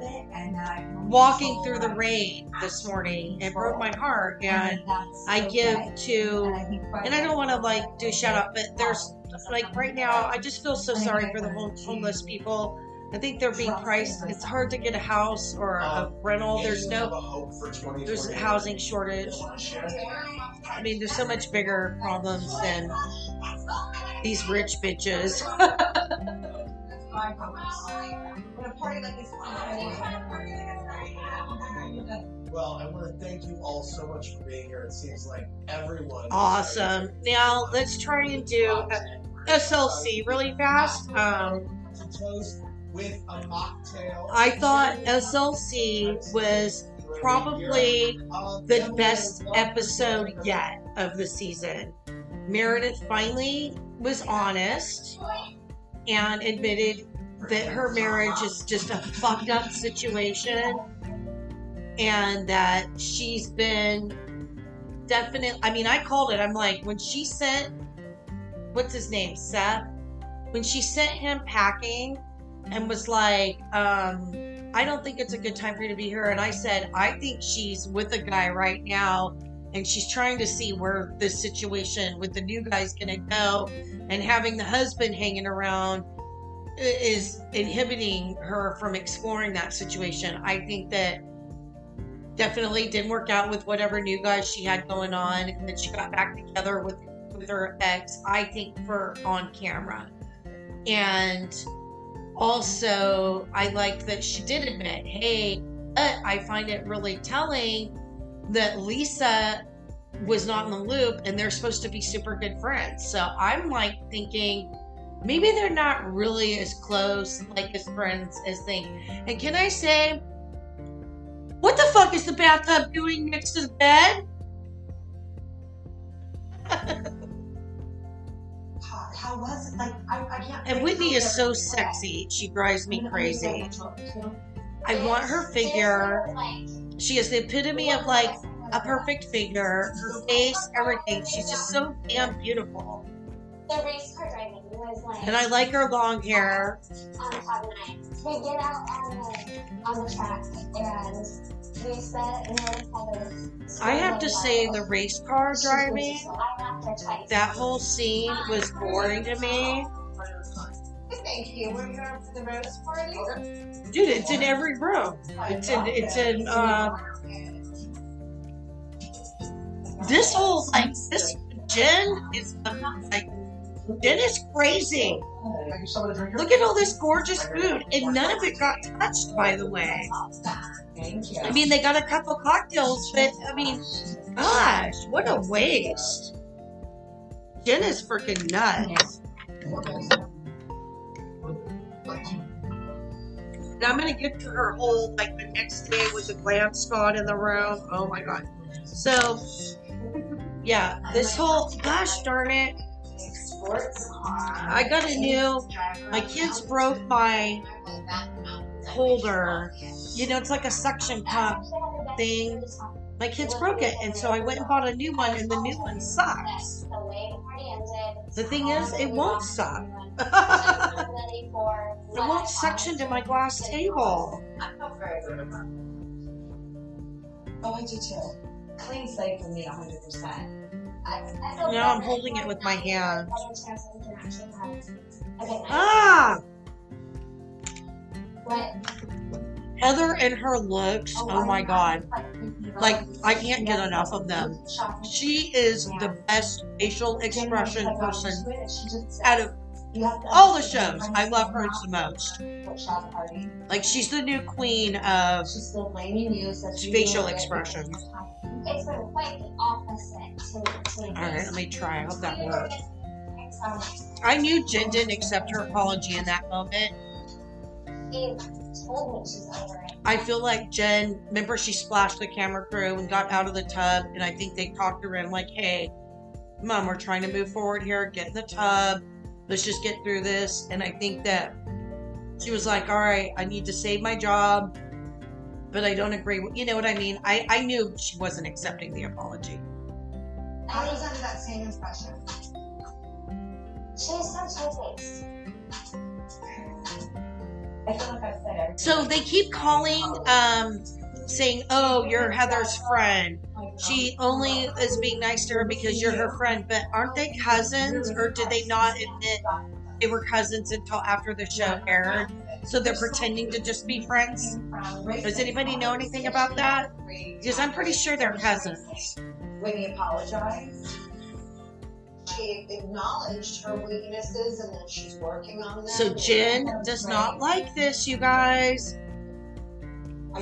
walking through the rain this morning. It broke my heart, and I give to, and I don't want to like do a shout out, but there's like right now, I just feel so sorry for the home- homeless people. I think they're being priced. It's hard to get a house or a rental. There's no, a hope for there's a housing shortage. I mean, there's so much bigger problems than these rich bitches. Well, I want to thank you all so much for being here. It seems like everyone. Awesome. Now let's try and do SLC really fast. Um, To toast with a mocktail. I thought SLC was probably the best episode yet of the season. Meredith finally was honest and admitted that her marriage is just a fucked up situation and that she's been definitely I mean I called it I'm like when she sent what's his name Seth when she sent him packing and was like um I don't think it's a good time for you to be here. And I said, I think she's with a guy right now and she's trying to see where this situation with the new guy's going to go. And having the husband hanging around is inhibiting her from exploring that situation. I think that definitely didn't work out with whatever new guy she had going on. And then she got back together with, with her ex, I think, for on camera. And also i like that she did admit hey but i find it really telling that lisa was not in the loop and they're supposed to be super good friends. So i'm like thinking maybe they're not really as close like as friends as they and can i say what the fuck is the bathtub doing next to the bed How, how was it? Like, I, I can't. and whitney is so sexy she drives me crazy i want her figure she is the epitome of like a perfect figure, her face, everything. She's just so damn beautiful. The race car driving was like. And I like her long hair. on Friday night. We get out on the on the track and we sit and notice how there's. I have to say, the race car driving, I laughed her twice. that whole scene was boring to me. Thank you. Were you up for the rose party? Dude, it's in every room. It's in, it's in, uh, this whole, like, this Jen is, like, Jen is crazy. Look at all this gorgeous food, and none of it got touched, by the way. Thank you. I mean, they got a couple cocktails, but I mean, gosh, what a waste. Jen is freaking nuts. And I'm gonna get to her whole like the next day with the glam squad in the room. Oh my god. So yeah, this whole gosh darn it. I got a new my kids broke my holder. You know, it's like a suction cup thing. My kids broke it, and so I went and bought a new one, and the new one sucks. The thing is, it won't suck. it won't suction to my glass table. I don't care Oh, I do too. Clean slate for me, 100%. Now I'm holding it with my hands. Ah! What? Heather and her looks, oh my god. Like, I can't get enough of them. She is the best facial expression person out of all the shows. I love her the most. Like, she's the new queen of She's still blaming you, so she facial expressions. It's been quite the opposite to, to Alright, let me try. I hope that works. I knew Jen didn't accept her apology in that moment. Eve told me she's over it. I feel like Jen, remember she splashed the camera crew and got out of the tub, and I think they talked her in like, hey, mom, we're trying to move forward here, get in the tub, let's just get through this. And I think that she was like, all right, I need to save my job, but I don't agree with, you know what I mean? I, I knew she wasn't accepting the apology. I was under that same impression. She is so two-faced. I feel like I've said everything. So they keep calling, um, saying, oh, you're Heather's friend. She only is being nice to her because you're her friend, but aren't they cousins, or did they not admit they were cousins until after the show aired? So they're pretending to just be friends? Does anybody know anything about that? Because I'm pretty sure they're cousins. Whitney apologized. She acknowledged her weaknesses and that she's working on them. So Jen does not like this, you guys.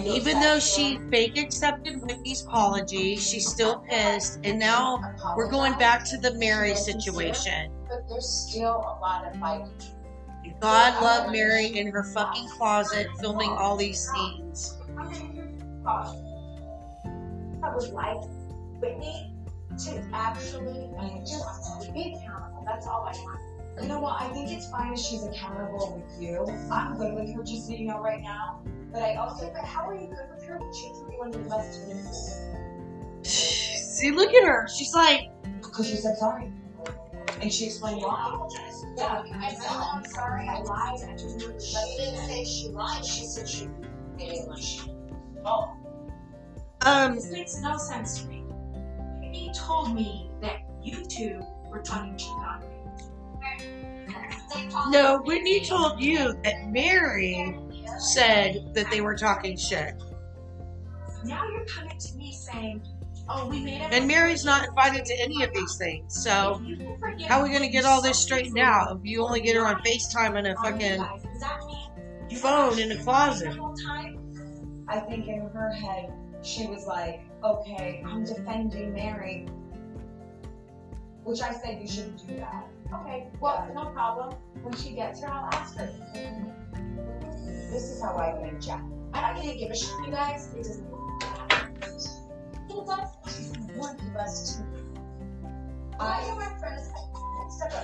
Even though she fake accepted Whitney's apology, she's still pissed. And now we're going back to the Mary situation. But there's still a lot of like God love Mary in her fucking closet filming all these scenes. I would like Whitney to actually just be accountable. That's all I want. You know what? I think it's fine if she's accountable with you. I'm good with her, just so you know right now. But I also, but how are you good with her when she threw you under the to the See, look at her. She's like, Because she said sorry. And she explained why. Yeah, I I'm sorry. I lied. I just But she didn't say she lied. She said she made English. um, This makes no sense to me. He told me that you two were talking cheat on me. no, Whitney told you that Mary said that they were talking shit. Now you're coming to me saying, "Oh, we made." And Mary's not invited to any of these things. So, You can forget how are we going to get all this said straightened out if you only get her on FaceTime and a On you fucking guys. Does that mean you phone in a closet? the whole time? I think in her head, she was like, okay, I'm defending Mary. Which I said you shouldn't do that. Okay, well, no problem. When she gets here, I'll ask her. This is how I would Jack. I don't even give a shit, you guys. It doesn't. He does. One of us too. I am my friends.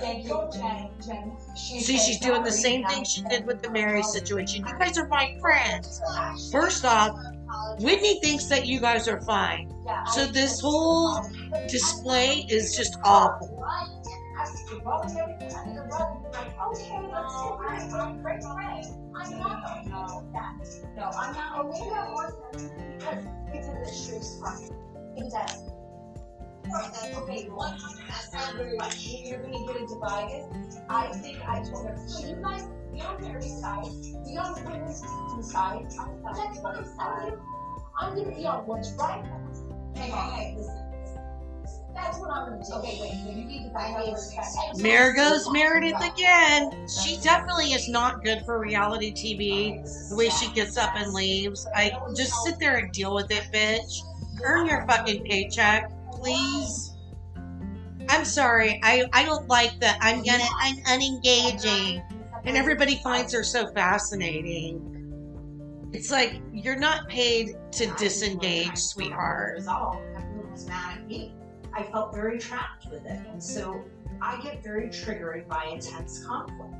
thank you, Jen. Jen. She See, she's doing the same thing she did with the Mary situation. You guys are my friends. First off, Whitney thinks that you guys are fine. So this whole display is just awful. No, I'm not. Oh, maybe I want them because because the shoes does. Okay, you're gonna get it divided. I think I told her. So you guys, on Mary's side. Be on Whitney's side. That's what I'm saying. I'm gonna be on what's right. Hey, hey, listen. That's what I'm gonna do. Okay, wait, wait, you need to find out respect. There goes Meredith again. She definitely is not good for reality TV. The way she gets up and leaves. I just sit there and deal with it, bitch. Earn your fucking paycheck, please. I'm sorry. I, I don't like that. I'm gonna I'm unengaging. And everybody finds her so fascinating. It's like you're not paid to disengage, sweetheart. Everyone was mad at me. I felt very trapped with it. And so I get very triggered by intense conflict.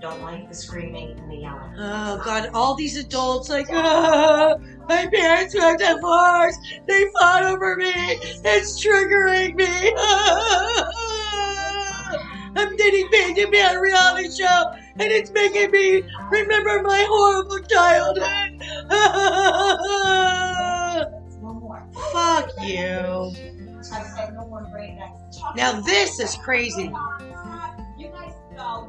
Don't like the screaming and the yelling. Oh God! All these adults like, ah, my parents got divorced. They fought over me. It's triggering me. I'm getting paid to be on a reality show, and it's making me remember my horrible childhood. No more. Fuck you. I said no no more brain next. Talk Now this is crazy. You guys go,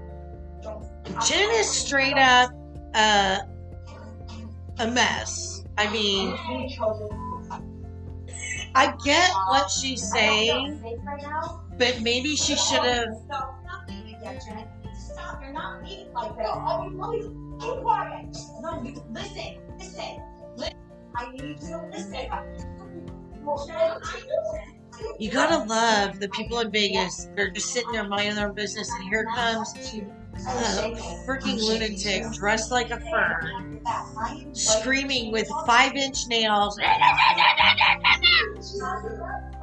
Jen is straight up uh, a mess. I mean, I get what she's saying, but maybe she should have. Stop you. You gotta love the people in Vegas. They're just sitting there minding their own business, and here comes freaking lunatic dressed like a fern, screaming with five inch nails.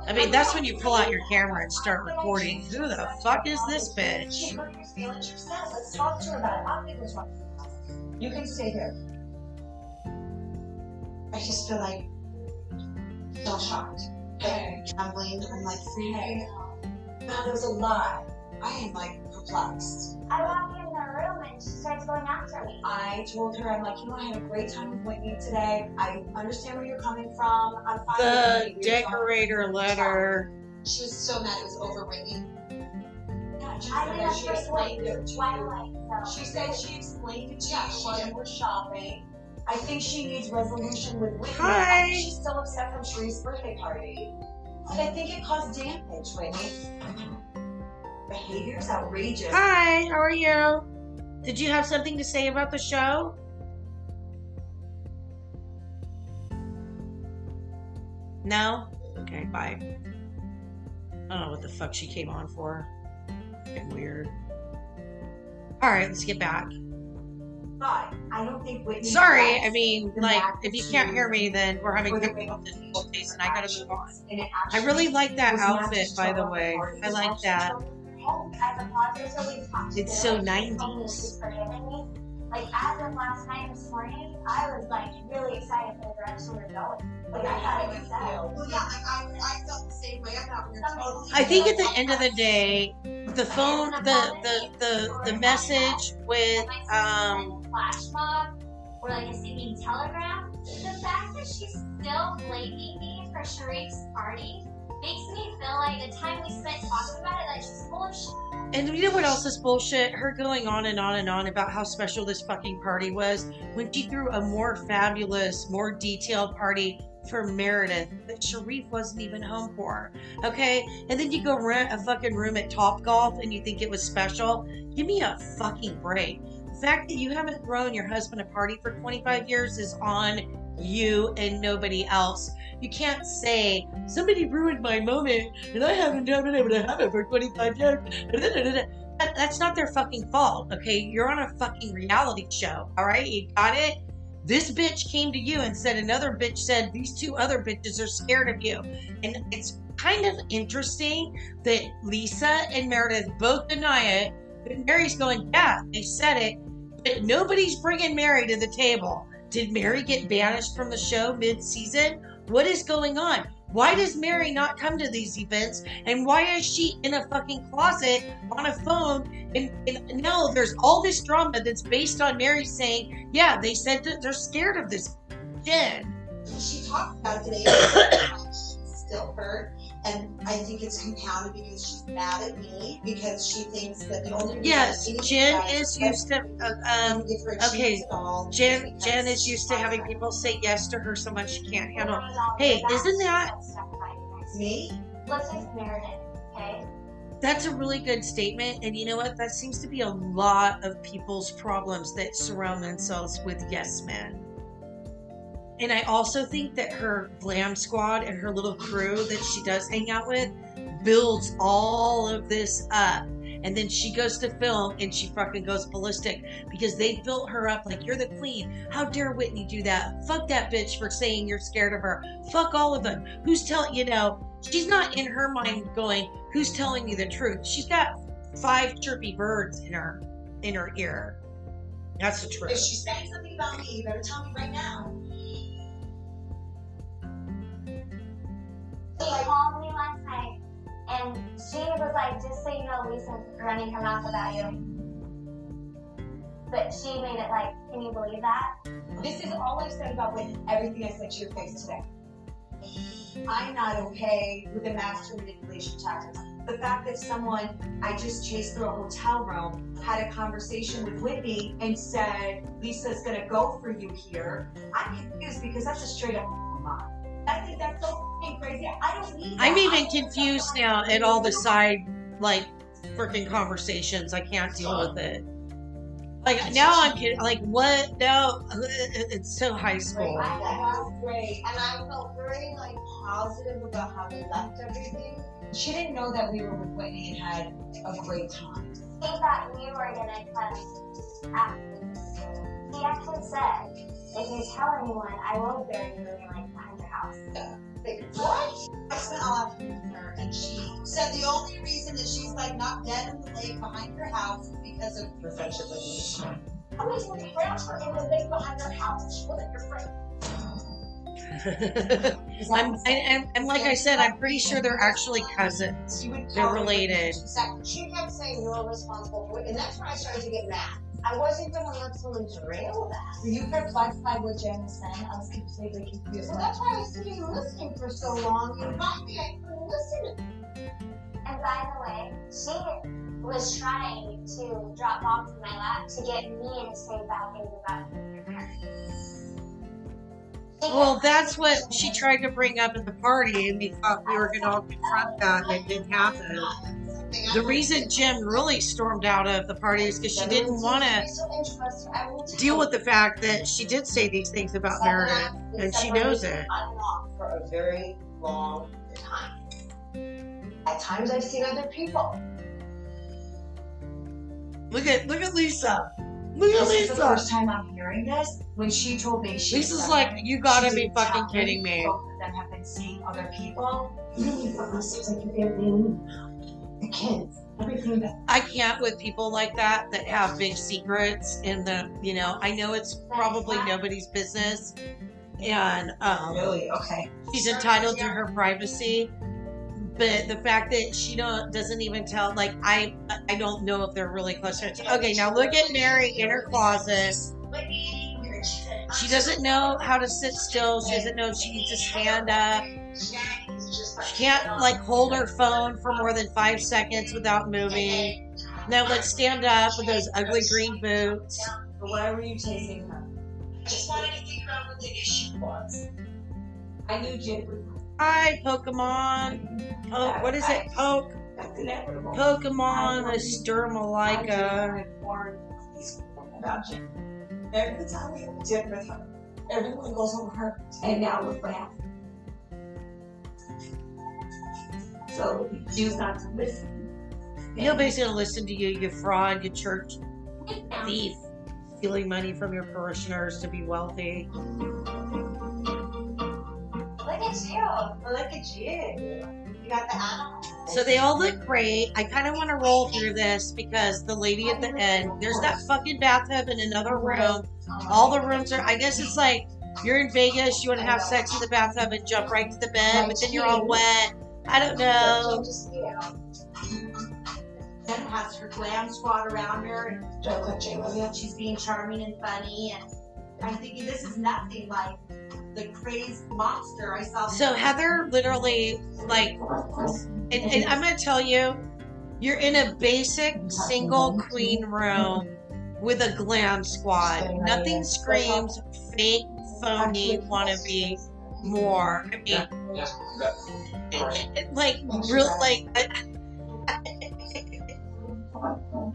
I mean, that's when you pull out your camera and start recording. Who the fuck is this bitch? You can stay here. I just feel like so shocked. Trembling. I'm like freaking. that was a lie. I am like perplexed. I walk in the room and she starts going after me. I told her, I'm like, you know, I had a great time with Whitney today. I understand where you're coming from. I'm fine. The with Whitney. Decorator letter. She was so mad it was over Whitney. Yeah, she I'm said in she explained it to you. twilight, so. She said she explained it to Yeah, you she while you were shopping. I think she needs resolution with Whitney. Hi. I think she's still upset from Sharrieff's birthday party. And I think it caused damage, Whitney. Behavior's outrageous. Hi, how are you? Did you have something to say about the show? No? Okay, bye. I don't know what the fuck she came on for. Fucking weird. Alright, let's get back. But I don't think Whitney. Sorry, I mean, like, if you can't hear me, then we're having the technical difficulties and I gotta move on. I really like that outfit, by the way. I like that. It's so them, and she 90s. told me me. Like as of last night this morning, I was like really excited for the direction we're going. Like I had it set. Well, yeah, like I, I felt the same way about her. Totally. I think at the end of the day, the phone, the the the, the message with um flash mob or like a singing telegram. The fact that she's still blaming me for Sharrieff's party makes me feel like the time we spent talking about it, like she's full of shit. And you know what else is bullshit? Her going on and on and on about how special this fucking party was when she threw a more fabulous, more detailed party for Meredith that Sharrieff wasn't even home for. Okay? And then you go rent a fucking room at Top Golf and you think it was special? Give me a fucking break. The fact that you haven't thrown your husband a party for 25 years is on you and nobody else. You can't say somebody ruined my moment and I haven't been able to have it for 25 years. That- That's not their fucking fault, okay? You're on a fucking reality show, all right? You got it? This bitch came to you and said another bitch said these two other bitches are scared of you. And it's kind of interesting that Lisa and Meredith both deny it, but Mary's going, yeah, they said it, but nobody's bringing Mary to the table. Did Mary get banished from the show mid season? What is going on? Why does Mary not come to these events? And why is she in a fucking closet on a phone? And, and no, there's all this drama that's based on Mary saying, yeah, they said that they're scared of this Jen. She talked about today. still hurt. And I think it's compounded because she's mad at me because she thinks that the only Yes, Jen is used to, uh, um, me give her a okay, Jen, Jen is used to having people say yes to her so much she can't handle. Hey, isn't that stuff about you guys? me. Let's just Meredith, okay? That's a really good statement. And you know what? That seems to be a lot of people's problems that surround themselves with yes men. And I also think that her glam squad and her little crew that she does hang out with builds all of this up. And then she goes to film and she fucking goes ballistic because they built her up like you're the queen. How dare Whitney do that? Fuck that bitch for saying you're scared of her. Fuck all of them. Who's telling you know? she's not in her mind going, "Who's telling you the truth?" She's got five chirpy birds in her in her ear. That's the truth. If she's saying something about me, you better tell me right now. Called me last night and she was like, just so you know, Lisa's running her mouth about you. But she made it like, can you believe that? This is all I've said about Whitney, everything I said to your face today. I'm not okay with the master manipulation tactics. The fact that someone I just chased through a hotel room had a conversation with Whitney and said, Lisa's gonna go for you here. I'm confused because that's a straight up lie. I think that's so fucking crazy. I don't need that. I'm even confused now at all the side like freaking conversations. I can't deal with it. Like now I'm kidding. Like what? No, uh, it's so high school. I thought was great, and I felt very like positive about how they left everything. She didn't know that we were with Whitney and had a great time. She thought you were gonna come after. She actually said, if you tell anyone, I will bury you in like behind your house. Like, what? I spent all afternoon with her, and she said the only reason that she's like not dead in the lake behind her house is because of her friendship with me. How many times you transfer in the lake behind your house? She wasn't your friend. I'm, and, and, and like I said, I'm pretty sure they're actually cousins. They're related. Exactly. She kept saying you're responsible for it, and that's when I started to get mad. I wasn't going to let someone derail that. Were you perplexed by what Jen was saying? I was completely confused. So that's why I was sitting listening for so long, and finally I couldn't listen. And by the way, she was trying to drop bombs in my lap to get me to say bad things about your parents. Well, that's what she tried to bring up at the party, and we thought we were going to all confront that, and it didn't happen. The reason Jim really stormed out of the party is because she didn't want to deal with the fact that she did say these things about Meredith, and she knows it. For a very long time. At times I've seen other people. Look at look at Lisa. Look at This is the first time I'm hearing this. When she told me she Lisa's like, you gotta be fucking kidding me. Both of them have been seeing other people. The kids, everything that I can't with people like that that have big secrets in the you know I know it's probably nobody's business and um Really? Okay. she's entitled to her privacy but the fact that she don't doesn't even tell like I I don't know if they're really close friends. Okay, now look at Mary in her closet. She doesn't know how to sit still. She doesn't know if she needs to stand up. She can't like hold her phone for more than five seconds without moving. Now let's stand up with those ugly green boots. But why were you chasing her? I just wanted to figure out what the issue was. I knew Jim would. Hi, Pokemon. Oh, what is it? Poke. Oh, That's inevitable. Pokemon Sturmalaika. about Jim. Every time we have Jim with her, everyone goes over her. And now look what So you choose not to listen. Nobody's gonna listen to you, you fraud, you church thief, stealing money from your parishioners to be wealthy. Look at you. Look at you. You got the animal. So they all look great. I kind of want to roll through this because the lady at the end, there's that fucking bathtub in another room. All the rooms are, I guess it's like you're in Vegas, you want to have sex in the bathtub and jump right to the bed, but then you're all wet. I don't know. Just, you know, Jen has her glam squad around her, and don't let love she's being charming and funny. And I'm thinking this is nothing like the crazed monster I saw. So Heather literally like, and, and I'm gonna tell you, you're in a basic single queen room with a glam squad. Nothing screams fake, phony, wannabe more. I mean, it- it- like real, like.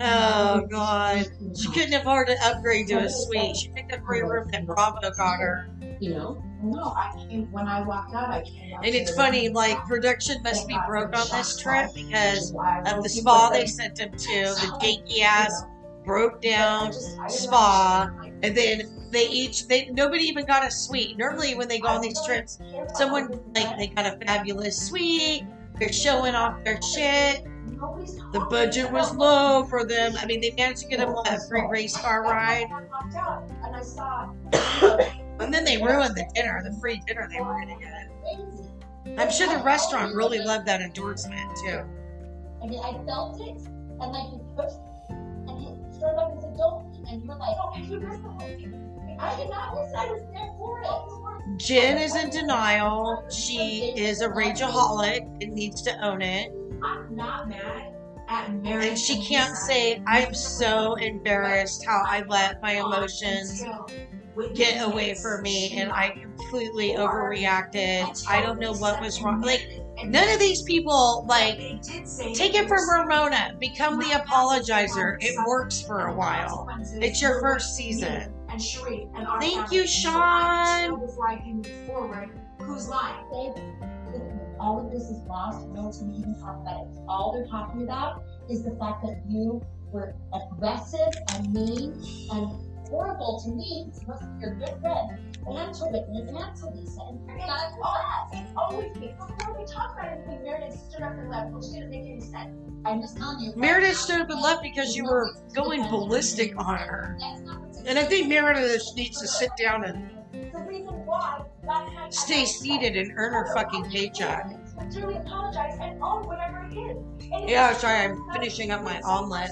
Oh God! She couldn't afford to upgrade to a suite. She picked a free room that Bravo got her. You know? No, I came when I walked out. I came. out And it's to- funny, like production must be broke on this trip because of the spa they sent him to, the dinky ass broke down spa, and then they each they nobody even got a suite. Normally, when they go on these trips, someone like they got a fabulous suite. They're showing off their shit. The budget was low for them. I mean, they managed to get them a free race car ride, And then they ruined the dinner, the free dinner they were gonna get. I'm sure the restaurant really loved that endorsement too. I mean, I felt it, and like showed up and you were like. I did not listen, I was there for it. Jen is in denial. She is a rageaholic and needs to own it. I'm not mad at Mary. And she can't say, I'm so embarrassed how I let my emotions get away from me and I completely overreacted. I don't know what was wrong. Like, none of these people, like, take it from Ramona, become the apologizer. It works for a while. It's your first season. And Sheree and our Thank you, Sean. know Before I can move forward, who's lying? All of this is lost. No one's going even talk about it. All they're talking about is the fact that you were aggressive and mean and horrible to me. because most of your good friend and to Whitney and to Lisa and that's all. It's always me. Before we talk about anything, Meredith stood up and left, which didn't make any sense. I'm just telling you. Meredith stood up and left because you were going ballistic on her. That's not what's And I think Meredith needs to sit down and The reason why that had stay seated and earn her fucking paycheck. Sincerely apologize and own whatever it is. Yeah, sorry, I'm finishing up my omelet.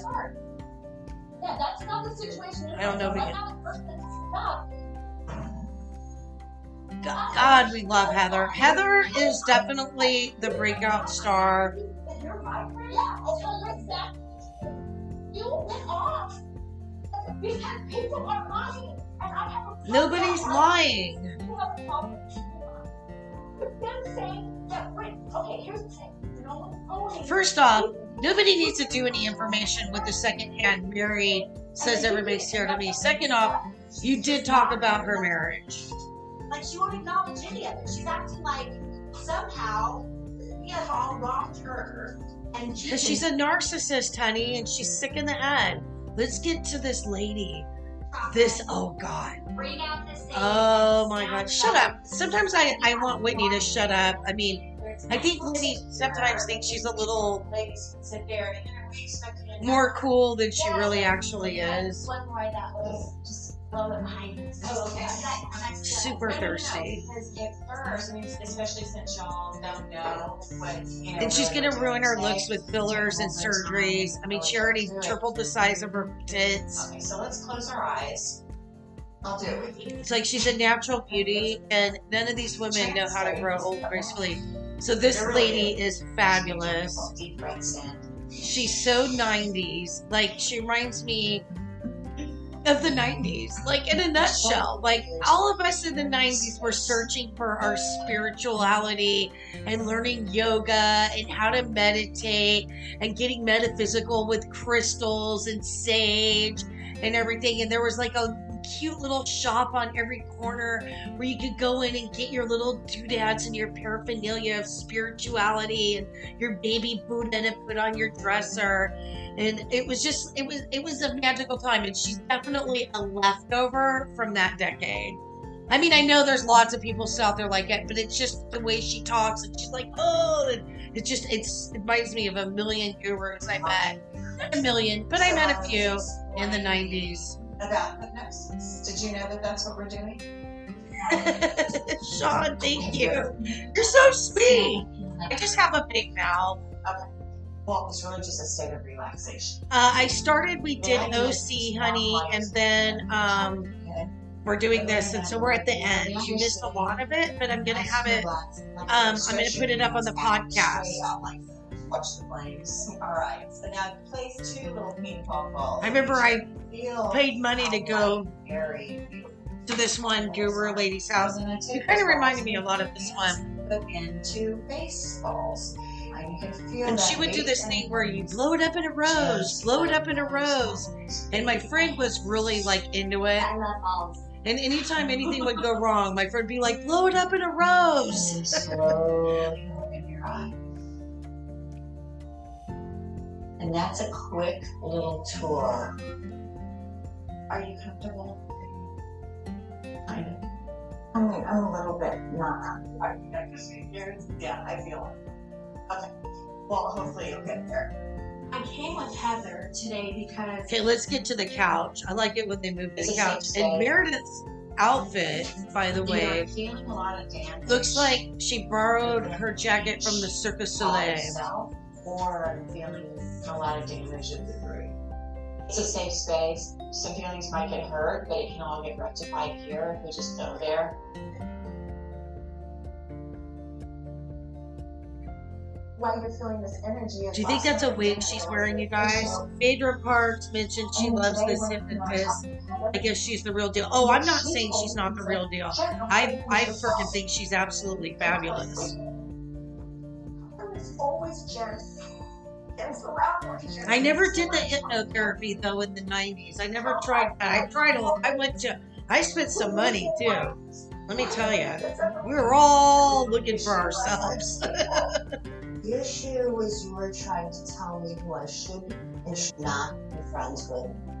Yeah, that's not the situation. I don't know if we That's can- not the person that's stuck. God, we love Heather. Heather is definitely the breakout star. Nobody's lying. First off, nobody needs to do any information with the second hand. Mary says everybody's here to me. Second off, you did talk about her marriage. Like she won't acknowledge any of it. She's acting like somehow we have all wronged her. And she she's a narcissist, honey, and she's sick in the head. Let's get to this lady. This, oh God. Bring out the. Oh my God. Shut up. Sometimes I, I want Whitney to shut up. I mean, I think Whitney sometimes thinks she's a little ladies can sit there and we expect you to more cool than she really actually is. One more that was just blow it behind us. Oh, okay. Super thirsty. Because at first, I mean, especially since y'all don't know what, you know. And she's really gonna ruin her say, looks with fillers and surgeries. I mean, she already tripled the size of her tits. Okay, so let's close our eyes. I'll do it with you. It's like she's a natural beauty, and none of these women know how to grow old gracefully. So this lady is fabulous. Deep breaths in. She's so 90s. Like, she reminds me of the 90s. Like, in a nutshell. Like, all of us in the 90s were searching for our spirituality and learning yoga and how to meditate and getting metaphysical with crystals and sage and everything. And there was like a cute little shop on every corner where you could go in and get your little doodads and your paraphernalia of spirituality and your baby Buddha to put on your dresser. And it was just it was it was a magical time and she's definitely a leftover from that decade. I mean, I know there's lots of people out there like it, but it's just the way she talks and she's like, oh, and it's just it's it reminds me of a million gurus I met. Not a million, but I met a few in the 90s. About hypnosis. Did you know that that's what we're doing? Sean, thank you. You're so sweet. I just have a big mouth. Okay. Well, it's really just a state of relaxation. Uh, I started, we did OC, honey, and then um, we're doing this, and so we're at the end. You missed a lot of it, but I'm gonna have it. Um, I'm gonna put it up on the podcast. Watch the flames. All right. So now place two little ping pong balls. I remember I paid money to go very beautiful. to this one guru lady's house. It kind of reminded me a lot of this one. Put two baseballs. And you can feel And that she would do this thing where you blow it up in a rose, blow it up in a rose. And my friend was really like into it. I love balls. And anytime anything would go wrong, my friend would be like, blow it up in a rose. And slowly open your eyes. And that's a quick little tour Are you comfortable? Kind of. I mean, I'm a little bit not. I, I just, you're, yeah, I feel it. Okay. Well, hopefully you'll get there. I came with Heather today because Okay, let's get to the couch. I like it when they move the couch. safe And. Meredith's outfit, by the way, You're feeling a lot of looks like she borrowed her jacket from the Circus du by Soleil. Yourself, or I'm feeling a lot of damage and debris. It's a safe space. Some feelings might get hurt, but it can all get rectified here if we just go there. Why you're feeling this energy? Do you think that's a wig she's wearing, you guys? Phaedra Parks mentioned she loves this hypnotist. I guess she's the real deal. Oh, I'm not saying she's not the real deal. I I freaking think she's absolutely fabulous. It's always around. I never did the hypnotherapy though in the 90s. I never tried that. I tried a I went to I spent some money too. Let me tell you, we were all looking for ourselves. The issue was you were trying to tell me who I should and should not be friends with.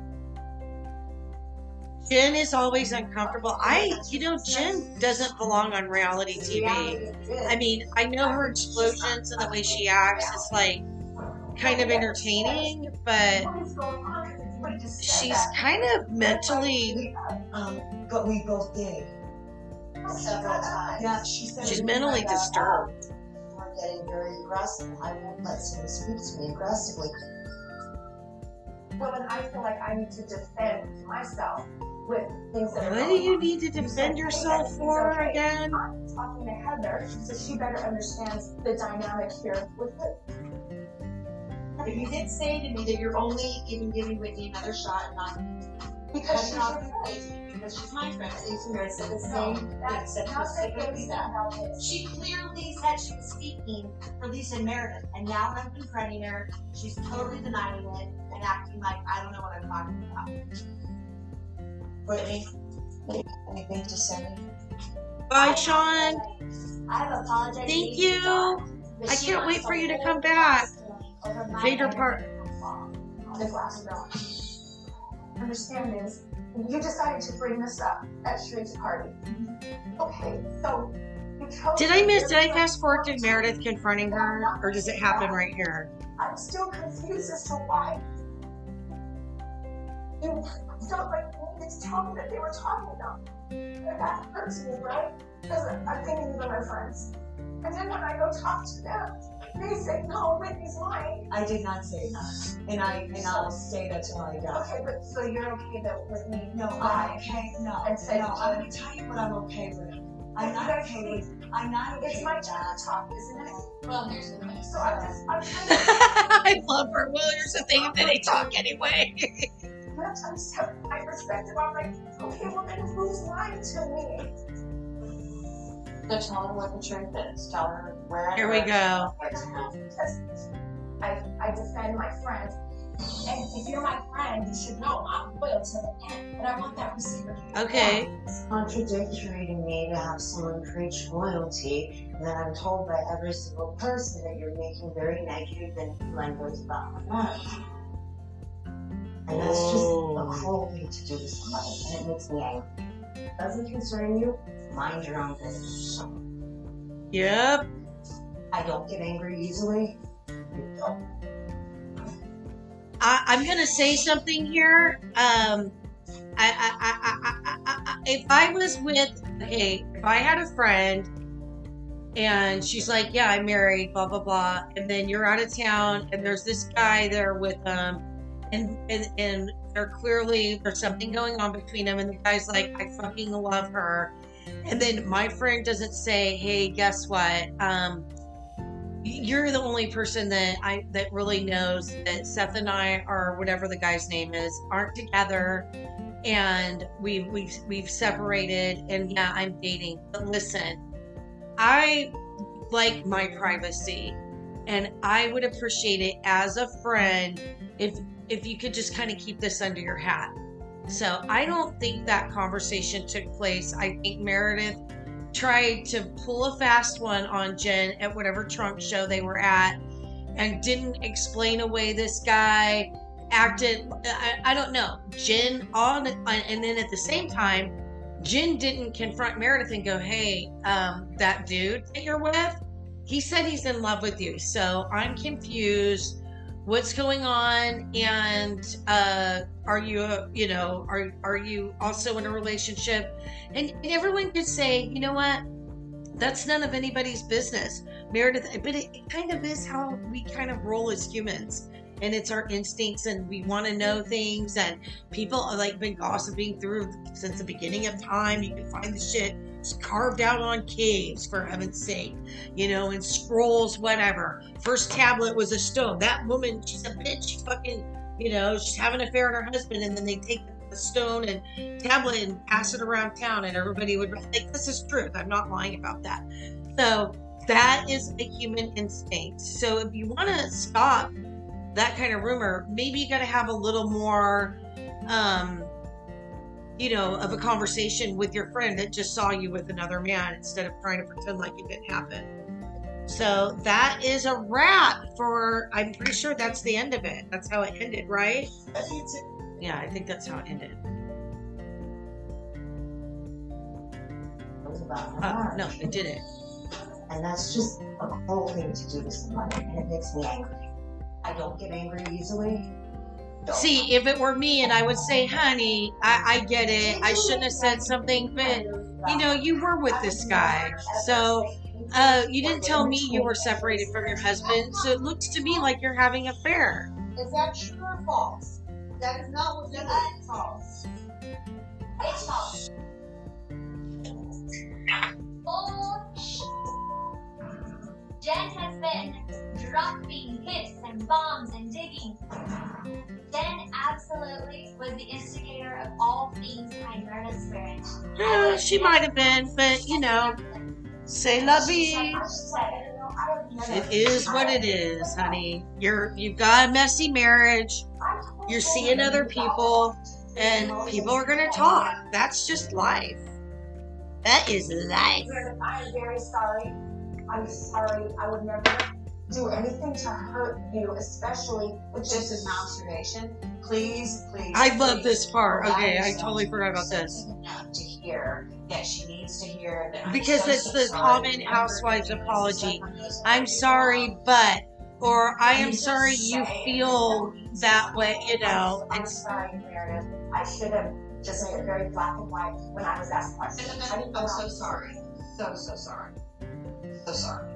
Jen is always uncomfortable. I, you know, Jen doesn't belong on reality TV. I mean, I know her explosions and the way she acts is like kind of entertaining, but she's kind of mentally Um, but we both did. Several times. Yeah, she said. she's mentally disturbed. We're getting very aggressive. I won't let someone speak to me aggressively. Well, then I feel like I need to defend myself with things that. What do you need to defend yourself for again? I'm talking to Heather, so she better understands the dynamic here with it. But you did say to me that you're only even giving Whitney another shot and not Because she's cutting off your friend. relationship because she's my friend. Lisa Mary said the same thing, that's said not specifically that. how it is. She clearly said she was speaking for Lisa and Meredith, and now when I'm confronting her, she's totally denying it and acting like I don't know what I'm talking about. Whitney, anything to say? Bye, Sean. I've apologized. Thank you. I can't wait for you to come back. Phaedra Park. The glass girl. Understand this. you decided to bring this up at Sharrieff's party. Okay, so. Did I miss? Did I her- fast forward to Meredith confronting her, or does it happen right here? I'm still confused as to why. You felt like you needed to tell me that they were talking about me. And that hurts me, right? Because I'm thinking they're my friends. And then when I go talk to them, they say, no, Whitney's mine. I did not say that, and I and I'll say that till I die. Okay, but so you're okay that Whitney No, I'm lied? okay. No, And said no. I'm gonna tell you what I'm okay with. I'm not okay with. I'm not okay. It's my with turn to talk, isn't it? Well, here's the thing. So I'm just, I'm trying I love her. Well, here's the thing that they talk anyway. to, you have to understand my perspective. I'm like, okay, well then who's lying to me? So tell her what the truth is. Tell her where I Here we go. Because I, I defend my friends. And if you're my friend, you should know I'm loyal to the end. And I want that reciprocated. Okay. It's contradictory to me to have someone preach loyalty, and then I'm told by every single person that you're making very negative and language about my marriage. And that's just Oh. a cruel thing to do to somebody, and it makes me angry. Doesn't concern you? Mind your own business. Yep. I don't get angry easily. You don't. I, I'm gonna say something here. Um, I, I, I, if I was with, okay, if I had a friend and she's like, "Yeah, I'm married," blah blah blah, and then you're out of town and there's this guy there with them, and and and they're clearly there's something going on between them, and the guy's like, "I fucking love her," and then my friend doesn't say, "Hey, guess what?" Um, you're the only person that I that really knows that Seth and I or whatever the guy's name is aren't together and we've we've we've separated and yeah I'm dating but listen I like my privacy and I would appreciate it as a friend if if you could just kind of keep this under your hat so I don't think that conversation took place I think Meredith tried to pull a fast one on Jen at whatever trunk show they were at and didn't explain away this guy acted. I, I don't know. Jen on, and then at the same time, Jen didn't confront Meredith and go, "Hey, um, that dude that you're with, he said he's in love with you." So I'm confused. What's going on? And uh, are you, you know, are are you also in a relationship? And, and everyone could say, you know what? That's none of anybody's business. Meredith, but it, it kind of is how we kind of roll as humans and it's our instincts and we want to know things and people are like been gossiping through since the beginning of time you can find the shit carved out on caves for heaven's sake you know and scrolls whatever. First tablet was a stone. That woman she's a bitch she's fucking you know she's having an affair on her husband and then they take the stone and tablet and pass it around town and everybody would like this is truth. I'm not lying about that. So that is a human instinct. So if you want to stop that kind of rumor, maybe you got to have a little more, um, you know, of a conversation with your friend that just saw you with another man instead of trying to pretend like it didn't happen. So that is a wrap for. I'm pretty sure that's the end of it. That's how it ended, right? Yeah, I think that's how it ended. Uh, no, it didn't. And that's just a cruel thing to do to somebody, and it makes me angry. I don't get angry easily. See, if it were me and I would say, honey, I, I get it. I shouldn't have said something, but you know, you were with this guy. So uh, you didn't tell me you were separated from your husband. So it looks to me like you're having an affair. Is that true or false? That is not what you That's false. It's false. Jen has been dropping hits and bombs and digging. Jen absolutely was the instigator of all things behind Meredith's marriage. Uh, she might have been, but you know, say vie. It is what it is, honey. You're you've got a messy marriage. You're seeing other people, and people are gonna talk. That's just life. That is life. I'm very sorry. I'm sorry. I would never do anything to hurt you, especially with Just as an observation, please, please. I love please this part. allow Okay, I totally forgot about this. Enough to hear that she needs to hear that. Because so, it's so the common I heard housewives apology. stuff on those I'm sorry, but or I am sorry you feel that way, you know. I'm sorry, Meredith. I should have just made it very black and white when I was asked questions. I didn't I'm so sorry. So, so sorry. So sorry.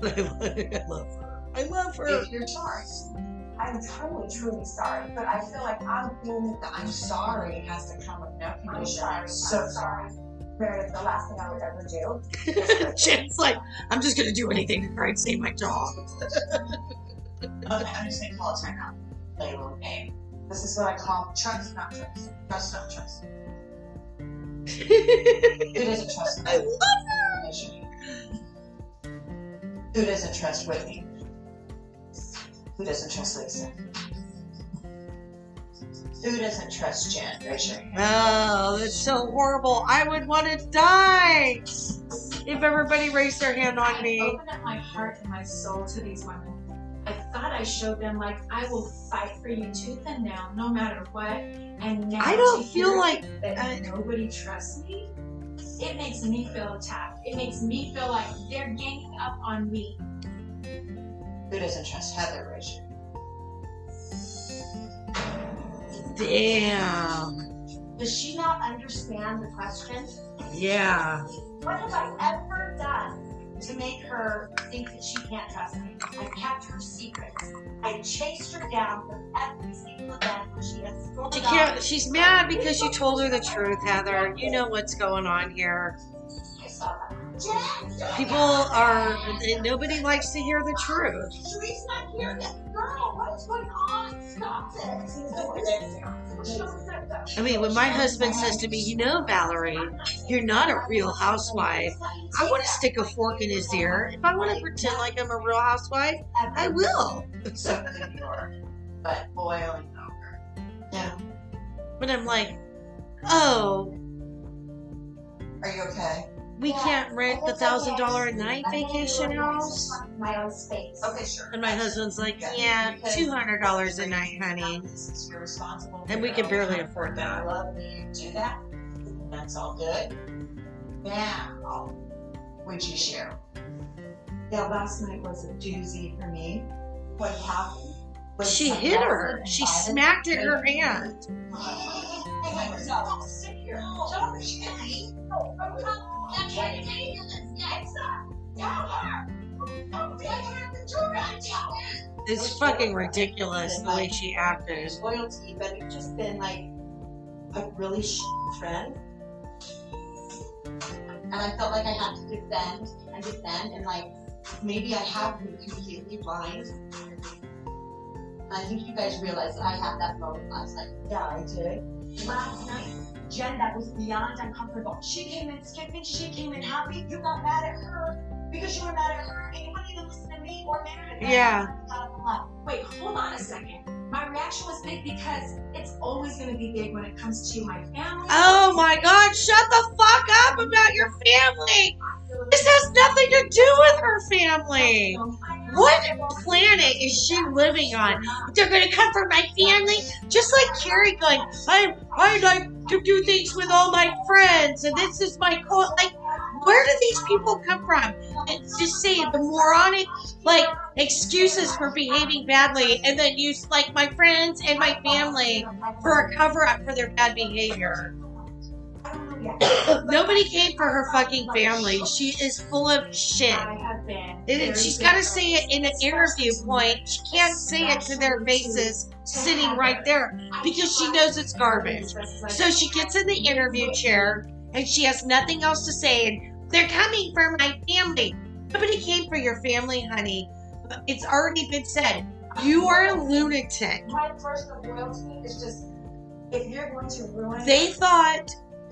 I love her. I love her. If you're sorry. I'm totally, truly sorry, but I feel like I'm being The I'm sorry has to come with no I'm condition. sorry. I'm so I'm sorry. Meredith, the last thing I would ever do. Jen's like, I'm just gonna do anything to try and save my job. Okay, I'm just gonna call it time out. Play a little game. This is what I call Trust, not trust. Trust, not trust. Who I doesn't trust me? love Who doesn't trust Whitney? Who doesn't trust Lisa? Who doesn't trust Jen? Raise your hand. Oh, that's so horrible. I would want to die if everybody raised their hand on me. I me. opened up my heart and my soul to these women. I thought I showed them like I will fight for you tooth and nail, no matter what. And now I don't to feel hear like that I- nobody trusts me. It makes me feel attacked. It makes me feel like they're ganging up on me. Who doesn't trust Heather? Raise your Damn. Does she not understand the question? Yeah. What have I ever done to make her think that she can't trust me? I kept her secrets. I chased her down from every single event where she has She can't. She's mad because you told her the truth, Heather. You know what's going on here. I saw that. People are. Nobody likes to hear the truth. Sharice's not here. Girl, what is going on? Stop it. I mean, when my husband says to me, "You know, Valerie, you're not a real housewife," I want to stick a fork in his ear. If I want to pretend like I'm a real housewife, I will. Something you are, but boiling over. Yeah. But I'm like, oh, Are you okay? We can't rent the thousand dollar a night vacation house. My own space. Okay, sure. And my husband's like, yeah, two hundred dollars a night, honey. You're responsible. And we can barely afford that. I that. love you. Do that. That's all good. Now, would you share? Yeah, last night was a doozy for me. What happened? was She some hit her. Massive She violence smacked at her taking hand. Don't sit here. Don't shit. It's fucking ridiculous the way she acted. Loyalty, but it's just been like a really sh- friend. and I felt like I had to defend and defend, and like maybe I have been completely blind. I think you guys realize that I had that moment last night. Yeah, I did. Last night, Jen, that was beyond uncomfortable. She came in skipping, she came in happy. You got mad at her because you were mad at her and you wouldn't even listen me or Meredith. Yeah. Wait, hold on a second. My reaction was big because it's always going to be big when it comes to my family. Oh my god, shut the fuck up about your family! This has nothing to do with her family! What planet is she living on? They're gonna come for my family? Just like Carrie going, I I like to do things with all my friends and this is my cult. Like, where do these people come from? Just say the moronic like excuses for behaving badly and then use like my friends and my family for a cover up for their bad behavior. Nobody came for her fucking family. She is full of shit. And she's got to say it in an interview point. She can't say it to their faces sitting right there because she knows it's garbage. So she gets in the interview chair and she has nothing else to say. And they're coming for my family. Nobody came for your family, honey. It's already been said. You are a lunatic. My personal loyalty is just if you're going to ruin They thought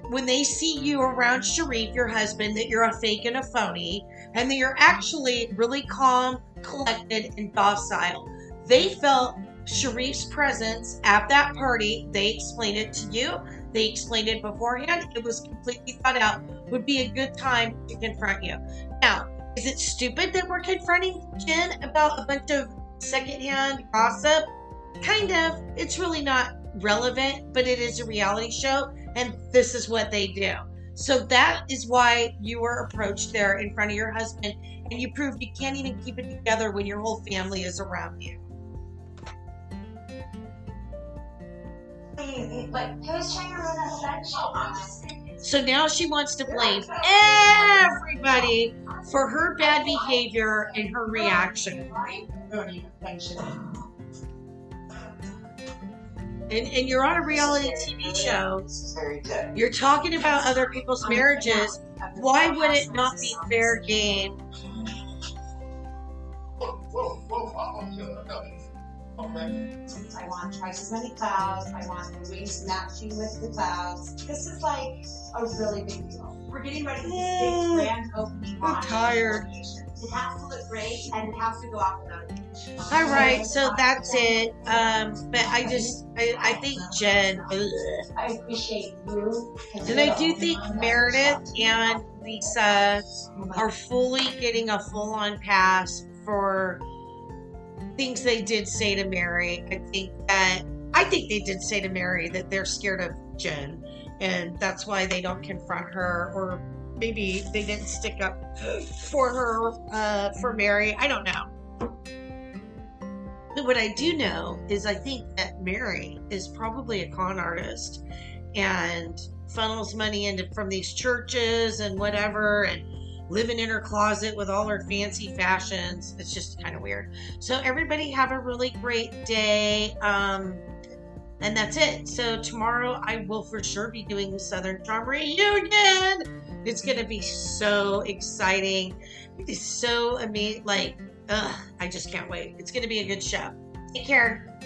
when they see you around Sharrieff, your husband, that you're a fake and a phony, and that you're actually really calm, collected, and docile. They felt Sharrieff's presence at that party. They explained it to you. They explained it beforehand. It was completely thought out. Would be a good time to confront you. Now, is it stupid that we're confronting Jen about a bunch of secondhand gossip? Kind of. It's really not relevant, but it is a reality show, and this is what they do. So that is why you were approached there in front of your husband, and you proved you can't even keep it together when your whole family is around you. So now she wants to blame everybody for her bad behavior and her reaction. And, and you're on a reality TV show. You're talking about other people's marriages. Why would it not be fair game? I want twice as many clouds. I want the wings matching with the clouds. This is like a really big deal. We're getting ready for this big grand opening. I'm tired. It has to look great and it has to go off without a hitch. All right, so that's it. Um, but I just, I, I think Jen, ugh. I appreciate you. and I do think Meredith and Lisa are fully getting a full-on pass for things they did say to Mary. I think that I think they did say to Mary that they're scared of Jen, and that's why they don't confront her, or maybe they didn't stick up for her uh, for Mary. I don't know. But what I do know is I think that Mary is probably a con artist and funnels money into from these churches and whatever and living in her closet with all her fancy fashions. It's just kind of weird. So everybody have a really great day. Um and that's it. So tomorrow I will for sure be doing the Southern Charm reunion. It's gonna be so exciting. It is so amazing. Like, ugh, I just can't wait. It's gonna be a good show. Take care.